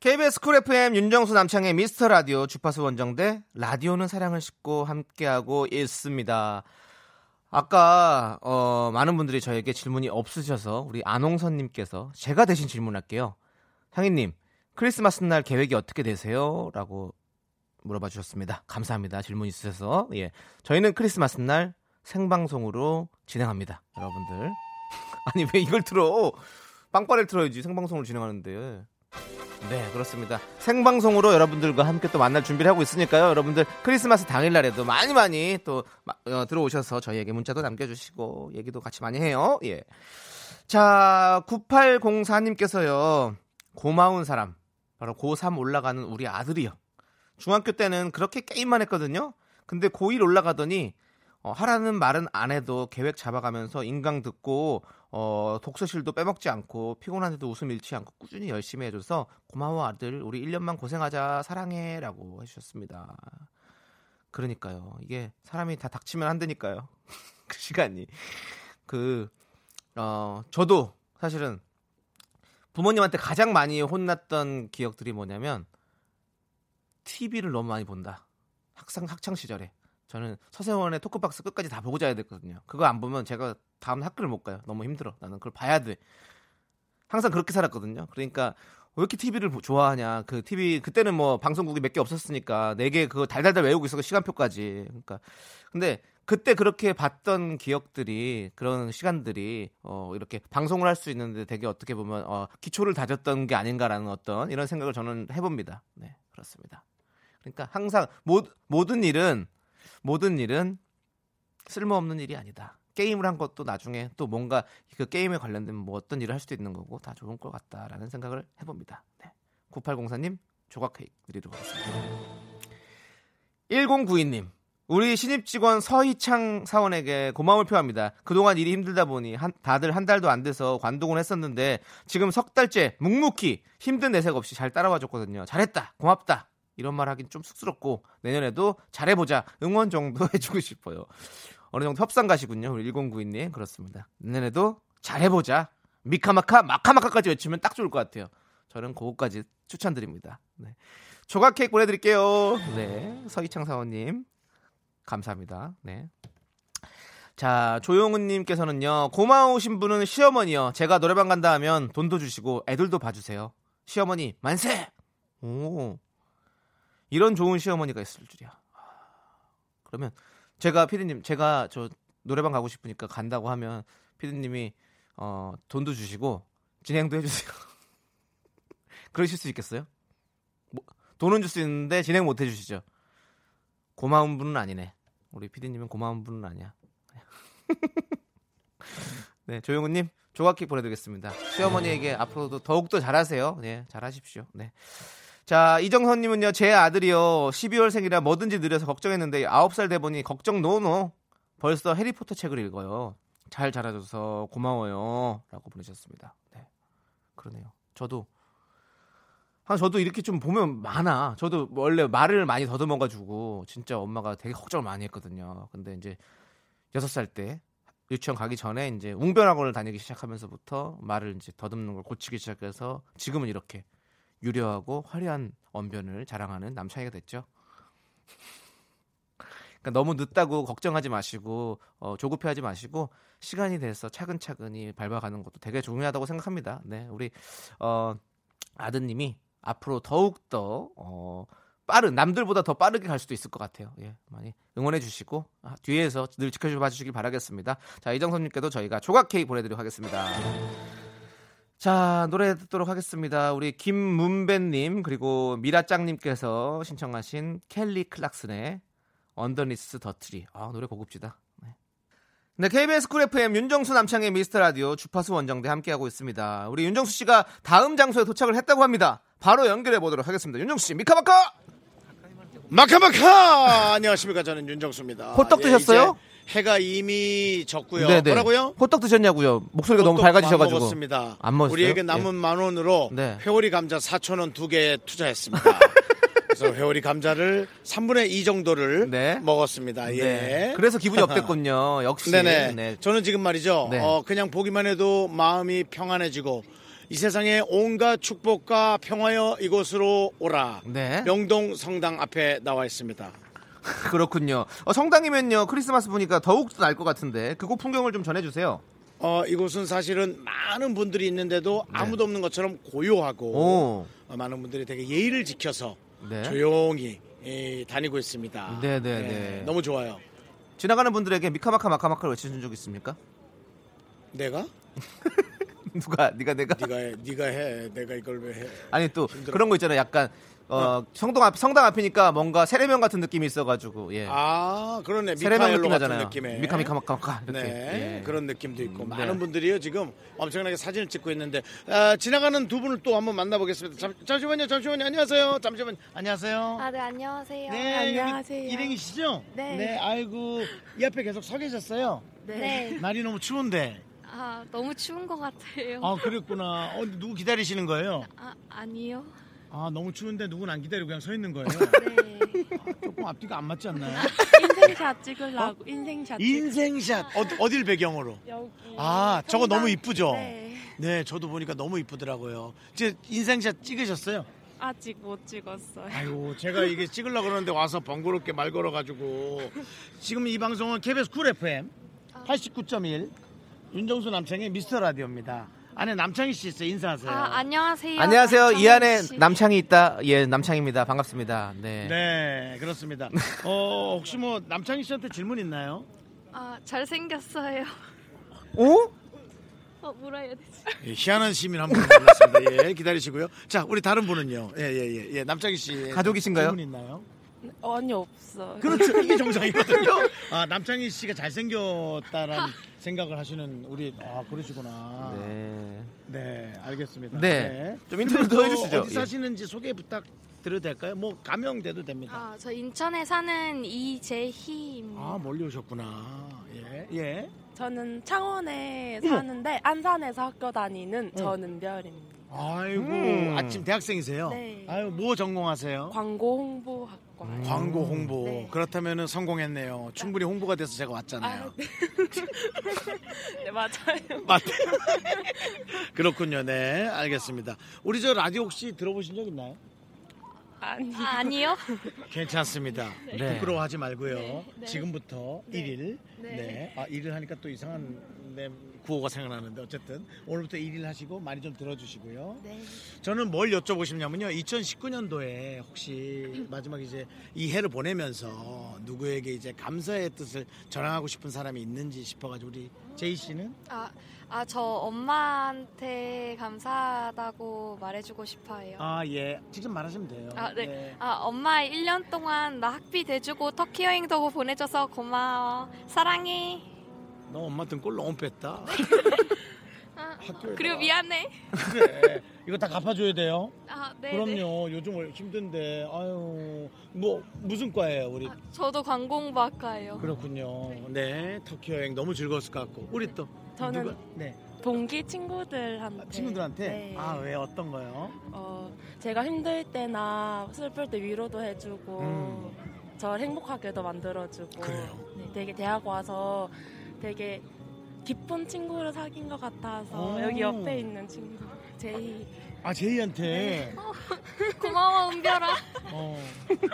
KBS Cool FM 윤정수 남창희의 미스터 라디오 주파수 원정대 라디오는 사랑을 싣고 함께하고 있습니다. 아까 어, 많은 분들이 저에게 질문이 없으셔서 우리 안홍선님께서 제가 대신 질문할게요. 향희님 크리스마스 날 계획이 어떻게 되세요? 라고 물어봐 주셨습니다. 감사합니다. 질문 있으셔서 예 저희는 크리스마스 날 생방송으로 진행합니다. 여러분들 [laughs] 아니 왜 이걸 틀어? 빵빠레를 틀어야지 생방송을 진행하는데 네, 그렇습니다. 생방송으로 여러분들과 함께 또 만날 준비를 하고 있으니까요. 여러분들 크리스마스 당일날에도 많이 많이 또 마- 어, 들어오셔서 저희에게 문자도 남겨주시고 얘기도 같이 많이 해요. 예. 자, 9804님께서요. 고마운 사람. 바로 고3 올라가는 우리 아들이요. 중학교 때는 그렇게 게임만 했거든요. 근데 고1 올라가더니 어, 하라는 말은 안 해도 계획 잡아가면서 인강 듣고 어, 독서실도 빼먹지 않고 피곤한데도 웃음 잃지 않고 꾸준히 열심히 해줘서 고마워 아들. 우리 1년만 고생하자. 사랑해라고 해주셨습니다. 그러니까요. 이게 사람이 다 닥치면 안 되니까요. [laughs] 그 시간이. 그 어, 저도 사실은 부모님한테 가장 많이 혼났던 기억들이 뭐냐면 TV를 너무 많이 본다. 학상 학창 시절에 저는 서세원의 토크박스 끝까지 다 보고 자야 됐거든요. 그거 안 보면 제가 다음 학교를 못 가요. 너무 힘들어. 나는 그걸 봐야 돼. 항상 그렇게 살았거든요. 그러니까 왜 이렇게 TV를 좋아하냐? 그 TV 그때는 뭐 방송국이 몇 개 없었으니까 네 개 그거 달달달 외우고 있었고 시간표까지. 그러니까 근데 그때 그렇게 봤던 기억들이 그런 시간들이 어 이렇게 방송을 할 수 있는데 되게 어떻게 보면 어 기초를 다졌던 게 아닌가라는 어떤 이런 생각을 저는 해봅니다. 네 그렇습니다. 그러니까 항상 모, 모든 일은 모든 일은 쓸모없는 일이 아니다. 게임을 한 것도 나중에 또 뭔가 그 게임에 관련된 뭐 어떤 일을 할 수도 있는 거고 다 좋은 것 같다라는 생각을 해봅니다. 네. 9804님 조각 케이크 드리도록 하겠습니다. 1092님 우리 신입 직원 서희창 사원에게 고마움을 표합니다. 그동안 일이 힘들다 보니 한- 다들 한 달도 안 돼서 관두곤 했었는데 지금 석 달째 묵묵히 힘든 내색 없이 잘 따라와 줬거든요. 잘했다. 고맙다. 이런 말 하긴 좀 쑥스럽고 내년에도 잘해보자 응원 정도 [laughs] 해주고 싶어요. 어느 정도 협상 가시군요. 우리 1092님 그렇습니다. 내년에도 잘해보자. 미카마카 마카마카까지 외치면 딱 좋을 것 같아요. 저는 그거까지 추천드립니다. 네. 조각 케이크 보내드릴게요. 네, 서희창 사원님 감사합니다. 네. 자, 조용훈님께서는요, 고마우신 분은 시어머니요. 제가 노래방 간다 하면 돈도 주시고 애들도 봐주세요. 시어머니, 만세! 오. 이런 좋은 시어머니가 있을 줄이야. 아, 그러면 제가 피디님, 제가 저 노래방 가고 싶으니까 간다고 하면 피디님이 어, 돈도 주시고 진행도 해주세요. [laughs] 그러실 수 있겠어요? 뭐, 돈은 줄 수 있는데 진행 못 해주시죠. 고마운 분은 아니네. 우리 피디님은 고마운 분은 아니야. [laughs] 네, 조용훈님 조각기 보내드리겠습니다. 시어머니에게 앞으로도 더욱더 잘하세요. 네, 잘하십시오. 네. 자, 이정선님은요, 제 아들이요, 12월 생이라 뭐든지 느려서 걱정했는데, 9살 돼 보니 걱정 노노. 벌써 해리포터 책을 읽어요. 잘 자라줘서 고마워요. 라고 보내셨습니다. 네. 그러네요. 저도, 아, 저도 이렇게 좀 보면 많아. 저도 원래 말을 많이 더듬어가지고, 진짜 엄마가 되게 걱정을 많이 했거든요. 근데 이제, 6살 때, 유치원 가기 전에 이제 웅변학원을 다니기 시작하면서부터 말을 이제 더듬는 걸 고치기 시작해서 지금은 이렇게 유려하고 화려한 언변을 자랑하는 남창이가 됐죠. 그러니까 너무 늦다고 걱정하지 마시고 어, 조급해하지 마시고 시간이 돼서 차근차근히 밟아가는 것도 되게 중요하다고 생각합니다. 네, 우리 어, 아드님이 앞으로 더욱 더 어, 빠른 남들보다 더 빠르게 갈 수도 있을 것 같아요. 예, 많이 응원해 주시고 아, 뒤에서 늘 지켜봐 주시길 바라겠습니다. 자 이정선님께도 저희가 조각 케이크 보내드리도록 하겠습니다. 자, 노래 듣도록 하겠습니다. 우리 김문배님, 그리고 미라짱님께서 신청하신 켈리 클락슨의 Underneath the Tree. 아, 노래 고급지다. 네. 네, KBS Cool FM 윤정수 남창희의 미스터 라디오 주파수 원정대 함께하고 있습니다. 우리 윤정수 씨가 다음 장소에 도착을 했다고 합니다. 바로 연결해 보도록 하겠습니다. 윤정수 씨, 미카마카! 마카마카! 안녕하십니까. 저는 윤정수입니다. 호떡 예, 드셨어요? 이제 해가 이미 졌고요. 네네. 뭐라고요? 호떡 드셨냐고요? 목소리가 너무 호떡 밝아지셔가지고. 안 먹었습니다. 안 먹었어요? 우리에게 남은 예. 만 원으로 네. 회오리 감자 4천 원 두 개 투자했습니다. [laughs] 그래서 회오리 감자를 3분의 2 정도를 먹었습니다. 예. 네. 그래서 기분이 업됐군요. [laughs] 역시. 네네. 네. 저는 지금 말이죠. 네. 어, 그냥 보기만 해도 마음이 평안해지고 이 세상에 온갖 축복과 평화여 이곳으로 오라. 네. 명동 성당 앞에 나와 있습니다. [laughs] 그렇군요. 어, 성당이면요. 크리스마스 보니까 더욱 날 것 같은데 그곳 풍경을 좀 전해주세요. 어, 이곳은 사실은 많은 분들이 있는데도 아무도 없는 것처럼 고요하고 네. 오. 어, 많은 분들이 되게 예의를 지켜서 네. 조용히 예, 다니고 있습니다. 네네네. 예, 너무 좋아요. 지나가는 분들에게 미카마카 마카마카를 외쳐준 적 있습니까? 내가? [laughs] 누가 네가 내가 네가 해, 네가 해. 내가 이걸 왜 해? 아니 또 힘들어. 그런 거 있잖아요. 약간 어, 성당 앞 성당 앞이니까 뭔가 세례명 같은 느낌이 있어가지고 예. 아, 그러네. 세례명 느낌 같은 나잖아요. 느낌의. 미카 미카 마카 마카 이렇게. 네, 예. 그런 느낌도 있고 음, 많은 네. 분들이요 지금 엄청나게 사진을 찍고 있는데 아, 지나가는 두 분을 또 한번 만나보겠습니다. 잠, 잠시만요, 잠시만요. 안녕하세요. 잠시만. 안녕하세요. 아, 네, 안녕하세요. 네, 여기 일행이시죠? 네. 아이고 이 앞에 계속 서 계셨어요. 네. 날이 너무 추운데. 아, 너무 추운 것 같아요. 아, 그랬구나. 어, 누구 기다리시는 거예요? 아, 아니요. 아, 너무 추운데 누군 안 기다리고 그냥 서 있는 거예요? [laughs] 네. 아, 조금 앞뒤가 안 맞지 않나요? 인생샷 찍으려고 인생샷 인생샷 어디, 어딜 배경으로? 여기 아, 저거. 너무 이쁘죠? 네. 네, 저도 보니까 너무 이쁘더라고요. 제 인생샷 찍으셨어요? 아직 못 찍었어요. 아이고, 제가 이게 [laughs] 찍으려고 그러는데 와서 번거롭게 말 걸어가지고. 지금 이 방송은 KBS Cool FM 89.1 윤정수 남창희의 미스터 라디오입니다. 안에 남창희 씨 있어요. 인사하세요. 아, 안녕하세요. 안녕하세요. 이 남창희 안에 씨. 남창이 있다. 예, 남창희입니다. 반갑습니다. 네. 네, 그렇습니다. 어, 혹시 뭐 남창희 씨한테 질문 있나요? 아, 잘생겼어요. 어? 어, 뭐라 해야 되지? 예, 희한한 시민 한 분 만났습니다. 예, 기다리시고요. 자, 우리 다른 분은요. 예, 예, 예. 예, 남창희 씨. 가족이신가요? 질문 있나요? 아니 없어요. 그렇죠. 이게 정상이거든요. [laughs] 아, 남창희 씨가 잘생겼다라는 [laughs] 생각을 하시는 우리, 아, 그러시구나. 네. 네, 알겠습니다. 네. 좀 인터뷰 더 해주시죠. 어디 예. 사시는지 소개 부탁드려도 될까요? 뭐, 가명돼도 됩니다. 아, 저 인천에 사는 이재희입니다. 아, 멀리 오셨구나. 예, 예. 저는 창원에 사는데 안산에서 학교 다니는 전은별입니다. 아이고, 음. 아침 대학생이세요? 네. 아유, 뭐 전공하세요? 광고 홍보 효과. 광고 홍보. 네. 그렇다면은 성공했네요. 충분히 홍보가 돼서 제가 왔잖아요. [laughs] 네, 맞아요. 맞 [laughs] 그렇군요. 네, 알겠습니다. 우리 저 라디오 혹시 들어보신 적 있나요? 아니. 아니요. 괜찮습니다. 네. 부끄러워하지 말고요. 네. 지금부터 네. 일 1일. 네. 네. 아, 1일 하니까 또 이상한 네, 구호가 생각나는데 어쨌든 오늘부터 1일 하시고 많이 좀 들어주시고요. 네. 저는 뭘 여쭤보고 싶냐면요. 2019년도에 혹시 마지막 이제 이 해를 보내면서 누구에게 이제 감사의 뜻을 전하고 싶은 사람이 있는지 싶어가지고 우리 제이 씨는 아, 아, 저 엄마한테 감사하다고 말해주고 싶어요. 아, 예. 직접 말하시면 돼요. 아, 네. 아, 엄마 1년 동안 나 학비 대주고 터키 여행도 보내줘서 고마워. 사랑해. 너 엄마 등골 너무 뺐다. [laughs] 아, 학교에다가. 그리고 미안해. 그래. 이거 다 갚아줘야 돼요. 아, 네. 그럼요. 요즘 월- 힘든데. 아유. 뭐 무슨 과예요, 우리? 저도 관공부학과예요. 그렇군요. 네. 터키 여행 너무 즐거웠을 것 같고. 우리 또 저는 누가? 네. 동기 친구들한테. 친구들한테 네. 아, 왜 어떤 거요? 어, 제가 힘들 때나 슬플 때 위로도 해주고 음. 저를 행복하게도 만들어주고 네, 되게 대학 와서 되게 깊은 친구를 사귄 것 같아서 오. 여기 옆에 있는 친구 제이 아, 제이한테 [laughs] 고마워, 은별아. 어.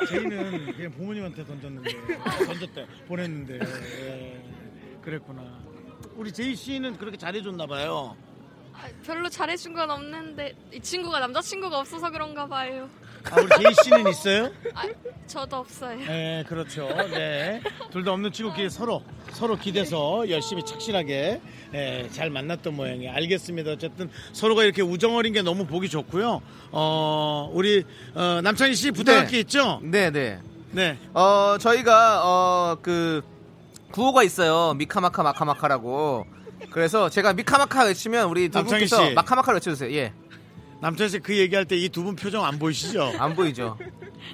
제이는 그냥 부모님한테 던졌는데. 던졌대. 보냈는데. 예. 그랬구나. 우리 제이 씨는 그렇게 잘해줬나 봐요. 아, 별로 잘해준 건 없는데 이 친구가 남자친구가 없어서 그런가 봐요. 아, 우리 제이 씨는 있어요? 아, 저도 없어요. 네, 그렇죠. 네. 둘 다 없는 친구끼리 서로, 서로 기대서 열심히 착실하게, 예, 잘 만났던 모양이에요. 알겠습니다. 어쨌든 서로가 이렇게 우정 어린 게 너무 보기 좋고요. 어, 우리, 어, 남창희 씨 부탁할 네. 게 있죠? 네, 네. 네. 어, 저희가, 어, 그, 구호가 있어요. 미카마카 마카마카라고. 그래서 제가 미카마카 외치면 우리 두 남창희 분께서 씨. 마카마카를 외쳐주세요. 예. 남창희 씨그 얘기할 때 이 두 분 표정 안 보이시죠? [laughs] 안 보이죠?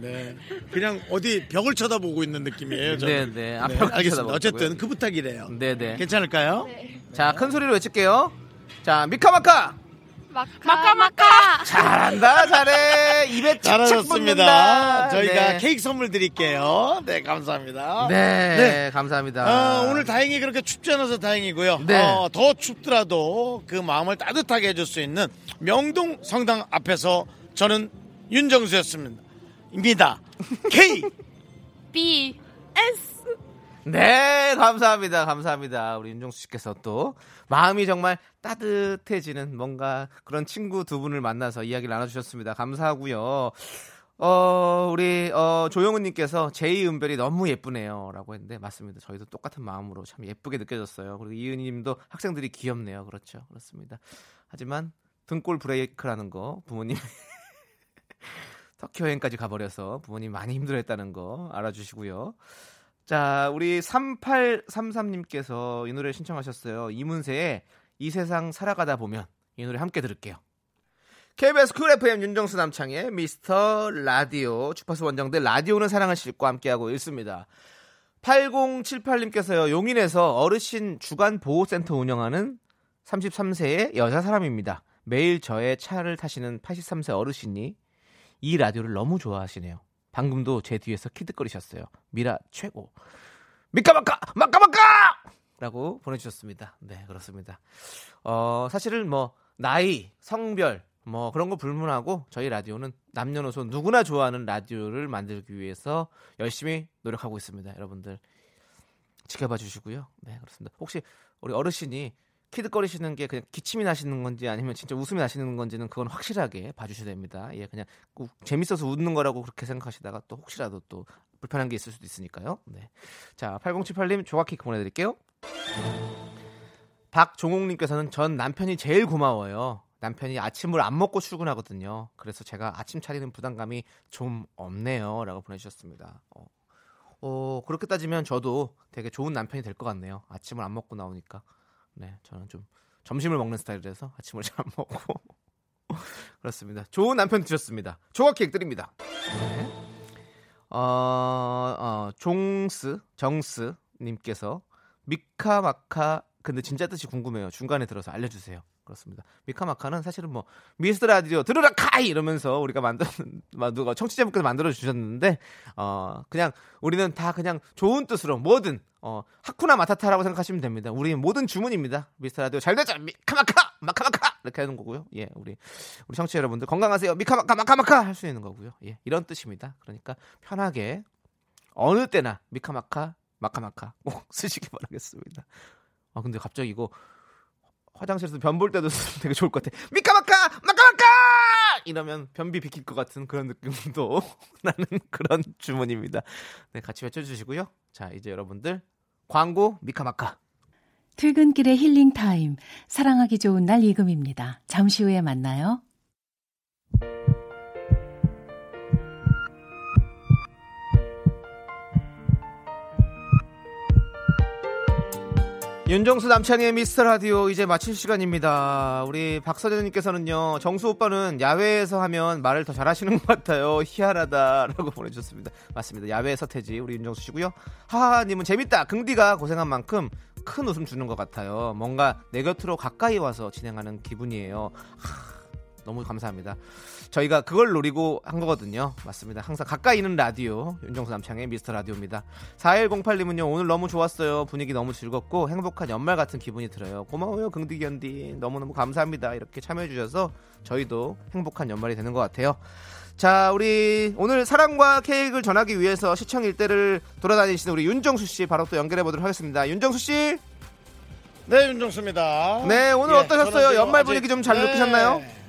네. 그냥 어디 벽을 쳐다보고 있는 느낌이에요. 저는. 네, 네. 아, 네, 벽을 알겠습니다. 어쨌든 그 부탁이래요. 네, 네. 괜찮을까요? 자, 큰 소리로 외칠게요. 자, 미카마카! 마카 마카. 잘한다, 잘해. 입에 착착 잘하셨습니다. 붙는다. 저희가 네. 케이크 선물 드릴게요. 네, 감사합니다. 네, 감사합니다. 어, 오늘 다행히 그렇게 춥지 않아서 다행이고요. 네. 어, 더 춥더라도 그 마음을 따뜻하게 해줄 수 있는 명동 성당 앞에서 저는 윤정수였습니다. 입니다. K B S 네, 감사합니다. 감사합니다. 우리 윤정수 씨께서 또 마음이 정말 따뜻해지는 뭔가 그런 친구 두 분을 만나서 이야기를 나눠주셨습니다. 감사하고요. 어, 우리 어, 조영은 님께서 제이 은별이 너무 예쁘네요. 라고 했는데 맞습니다. 저희도 똑같은 마음으로 참 예쁘게 느껴졌어요. 그리고 이은희 님도 학생들이 귀엽네요. 그렇죠. 그렇습니다. 하지만 등골 브레이크라는 거 부모님 [laughs] 터키 여행까지 가버려서 부모님 많이 힘들어 했다는 거 알아주시고요. 자, 우리 3833님께서 이 노래 신청하셨어요. 이문세의 이 세상 살아가다 보면 이 노래 함께 들을게요. KBS Cool FM 윤정수 남창희의 미스터 라디오 주파수 원정대 라디오는 사랑을 싣고 함께하고 있습니다. 8078님께서요. 용인에서 어르신 주간 보호센터 운영하는 33세의 여자 사람입니다. 매일 저의 차를 타시는 83세 어르신이 이 라디오를 너무 좋아하시네요. 방금도 제 뒤에서 키득거리셨어요. 미라 최고. 미카마카 마카마카! 라고 보내주셨습니다. 네, 그렇습니다. 어, 사실은 뭐, 나이, 성별, 뭐, 그런 거 불문하고 저희 라디오는 남녀노소 누구나 좋아하는 라디오를 만들기 위해서 열심히 노력하고 있습니다. 여러분들 지켜봐 주시고요. 네, 그렇습니다. 혹시 우리 어르신이 키득거리시는 게 그냥 기침이 나시는 건지 아니면 진짜 웃음이 나시는 건지는 그건 확실하게 봐주셔야 됩니다. 예, 그냥 꼭 재밌어서 웃는 거라고 그렇게 생각하시다가 또 혹시라도 또 불편한 게 있을 수도 있으니까요. 네. 자, 8078님 조각 케이크 보내드릴게요. 박종옥님께서는 전 남편이 제일 고마워요. 남편이 아침을 안 먹고 출근하거든요. 그래서 제가 아침 차리는 부담감이 좀 없네요. 라고 보내주셨습니다. 어, 어, 그렇게 따지면 저도 되게 좋은 남편이 될 것 같네요. 아침을 안 먹고 나오니까. 네, 저는 좀 점심을 먹는 스타일이라서 아침을 잘 안 먹고. [laughs] 그렇습니다. 좋은 남편 드셨습니다. 조각 케이크 드립니다. 네. 어, 어, 종스, 정스 님께서 미카마카 근데 진짜 뜻이 궁금해요. 중간에 들어서 알려주세요. 그렇습니다. 미카마카는 사실은 뭐 미스터 라디오 들으라 카이 이러면서 우리가 만든 [laughs] 누가 청취자분께서 만들어 주셨는데 어 그냥 우리는 다 그냥 좋은 뜻으로 뭐든 어 하쿠나 마타타라고 생각하시면 됩니다. 우리 모든 주문입니다. 미스터 라디오 잘 되자 미카마카 마카마카 이렇게 하는 거고요. 예, 우리 우리 청취자 여러분들 건강하세요. 미카마카 마카마카 할 수 있는 거고요. 예, 이런 뜻입니다. 그러니까 편하게 어느 때나 미카마카 마카마카 꼭 [laughs] 쓰시기 바라겠습니다. 아 근데 갑자기 이거 화장실에서 변 볼 때도 되게 좋을 것 같아. 미카마카 마카마카 이러면 변비 비킬 것 같은 그런 느낌도 [laughs] 나는 그런 주문입니다. 네 같이 외쳐주시고요. 자 이제 여러분들 광고 미카마카. 퇴근길의 힐링 타임. 사랑하기 좋은 날 이금입니다. 잠시 후에 만나요. 윤정수 남창의 미스터 라디오 이제 마칠 시간입니다. 우리 박서재님께서는요, 정수 오빠는 야외에서 하면 말을 더 잘하시는 것 같아요. 희한하다라고 [laughs] 보내주셨습니다. 맞습니다. 야외 서태지 우리 윤정수 씨고요. 하하님은 재밌다. 긍디가 고생한 만큼 큰 웃음 주는 것 같아요. 뭔가 내 곁으로 가까이 와서 진행하는 기분이에요. 하, 너무 감사합니다. 저희가 그걸 노리고 한 거거든요. 맞습니다. 항상 가까이 있는 라디오 윤정수 남창의 미스터 라디오입니다. 4108님은요 오늘 너무 좋았어요. 분위기 너무 즐겁고 행복한 연말 같은 기분이 들어요. 고마워요 긍디견디 너무너무 감사합니다. 이렇게 참여해 주셔서 저희도 행복한 연말이 되는 것 같아요. 자, 우리 오늘 사랑과 케이크를 전하기 위해서 시청 일대를 돌아다니시는 우리 윤정수 씨 바로 또 연결해 보도록 하겠습니다. 윤정수 씨. 네, 윤정수입니다. 네, 오늘 예, 어떠셨어요? 연말 분위기 좀잘 네. 느끼셨나요?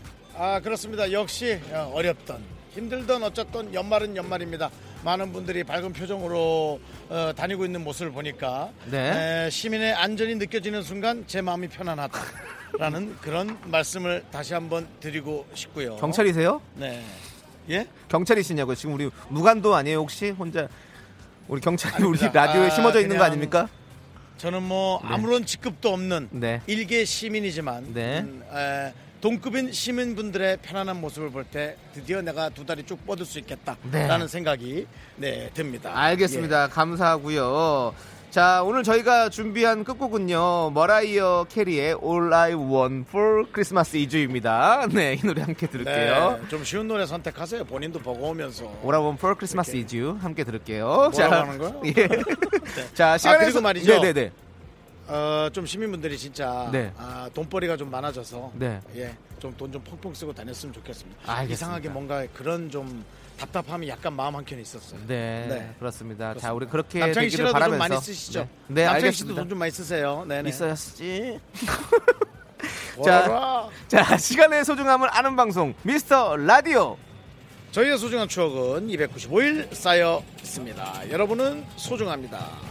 아, 그렇습니다. 역시 어, 어렵던 힘들던 어쨌든 연말은 연말입니다. 많은 분들이 밝은 표정으로 어, 다니고 있는 모습을 보니까 네. 에, 시민의 안전이 느껴지는 순간 제 마음이 편안하다라는 [laughs] 그런 말씀을 다시 한번 드리고 싶고요. 경찰이세요? 네. 예? 경찰이시냐고요? 지금 우리 무관도 아니에요 혹시 혼자 우리 경찰이 우리 아닙니다. 라디오에 아, 심어져 있는 거 아닙니까? 저는 뭐 네. 아무런 직급도 없는 네. 일개 시민이지만 네. 음, 에, 동급인 시민분들의 편안한 모습을 볼 때 드디어 내가 두 다리 쭉 뻗을 수 있겠다라는 네. 생각이 네 듭니다. 알겠습니다. 감사하고요. 자 오늘 저희가 준비한 끝곡은요 머라이어 캐리의 All I Want for Christmas 2주입니다. [laughs] 네 이 노래 함께 예. 들을게요. 네, 좀 쉬운 노래 선택하세요. 본인도 보고 오면서. All I Want for Christmas 2주 함께 들을게요. 뭐라고 하는 거요? [laughs] 예. 자 아, 시간에서 그리고 말이죠. 네 네 네. 어, 좀 시민분들이 진짜 네. 아, 돈벌이가 좀 많아져서 네. 예, 좀 돈 좀 펑펑 쓰고 다녔으면 좋겠습니다. 알겠습니다. 이상하게 뭔가 그런 좀 답답함이 약간 마음 한켠에 있었어요. 네, 네. 그렇습니다. 자 우리 그렇게 남창희 되기를 씨라도 바라면서 좀 많이 쓰시죠. 네, 네 남창희 알겠습니다. 씨도 돈좀 많이 쓰세요. 네네. 있어야 쓰지. [laughs] 자, 자 시간의 소중함을 아는 방송 미스터 라디오. 저희의 소중한 추억은 295일 쌓여 있습니다. 여러분은 소중합니다.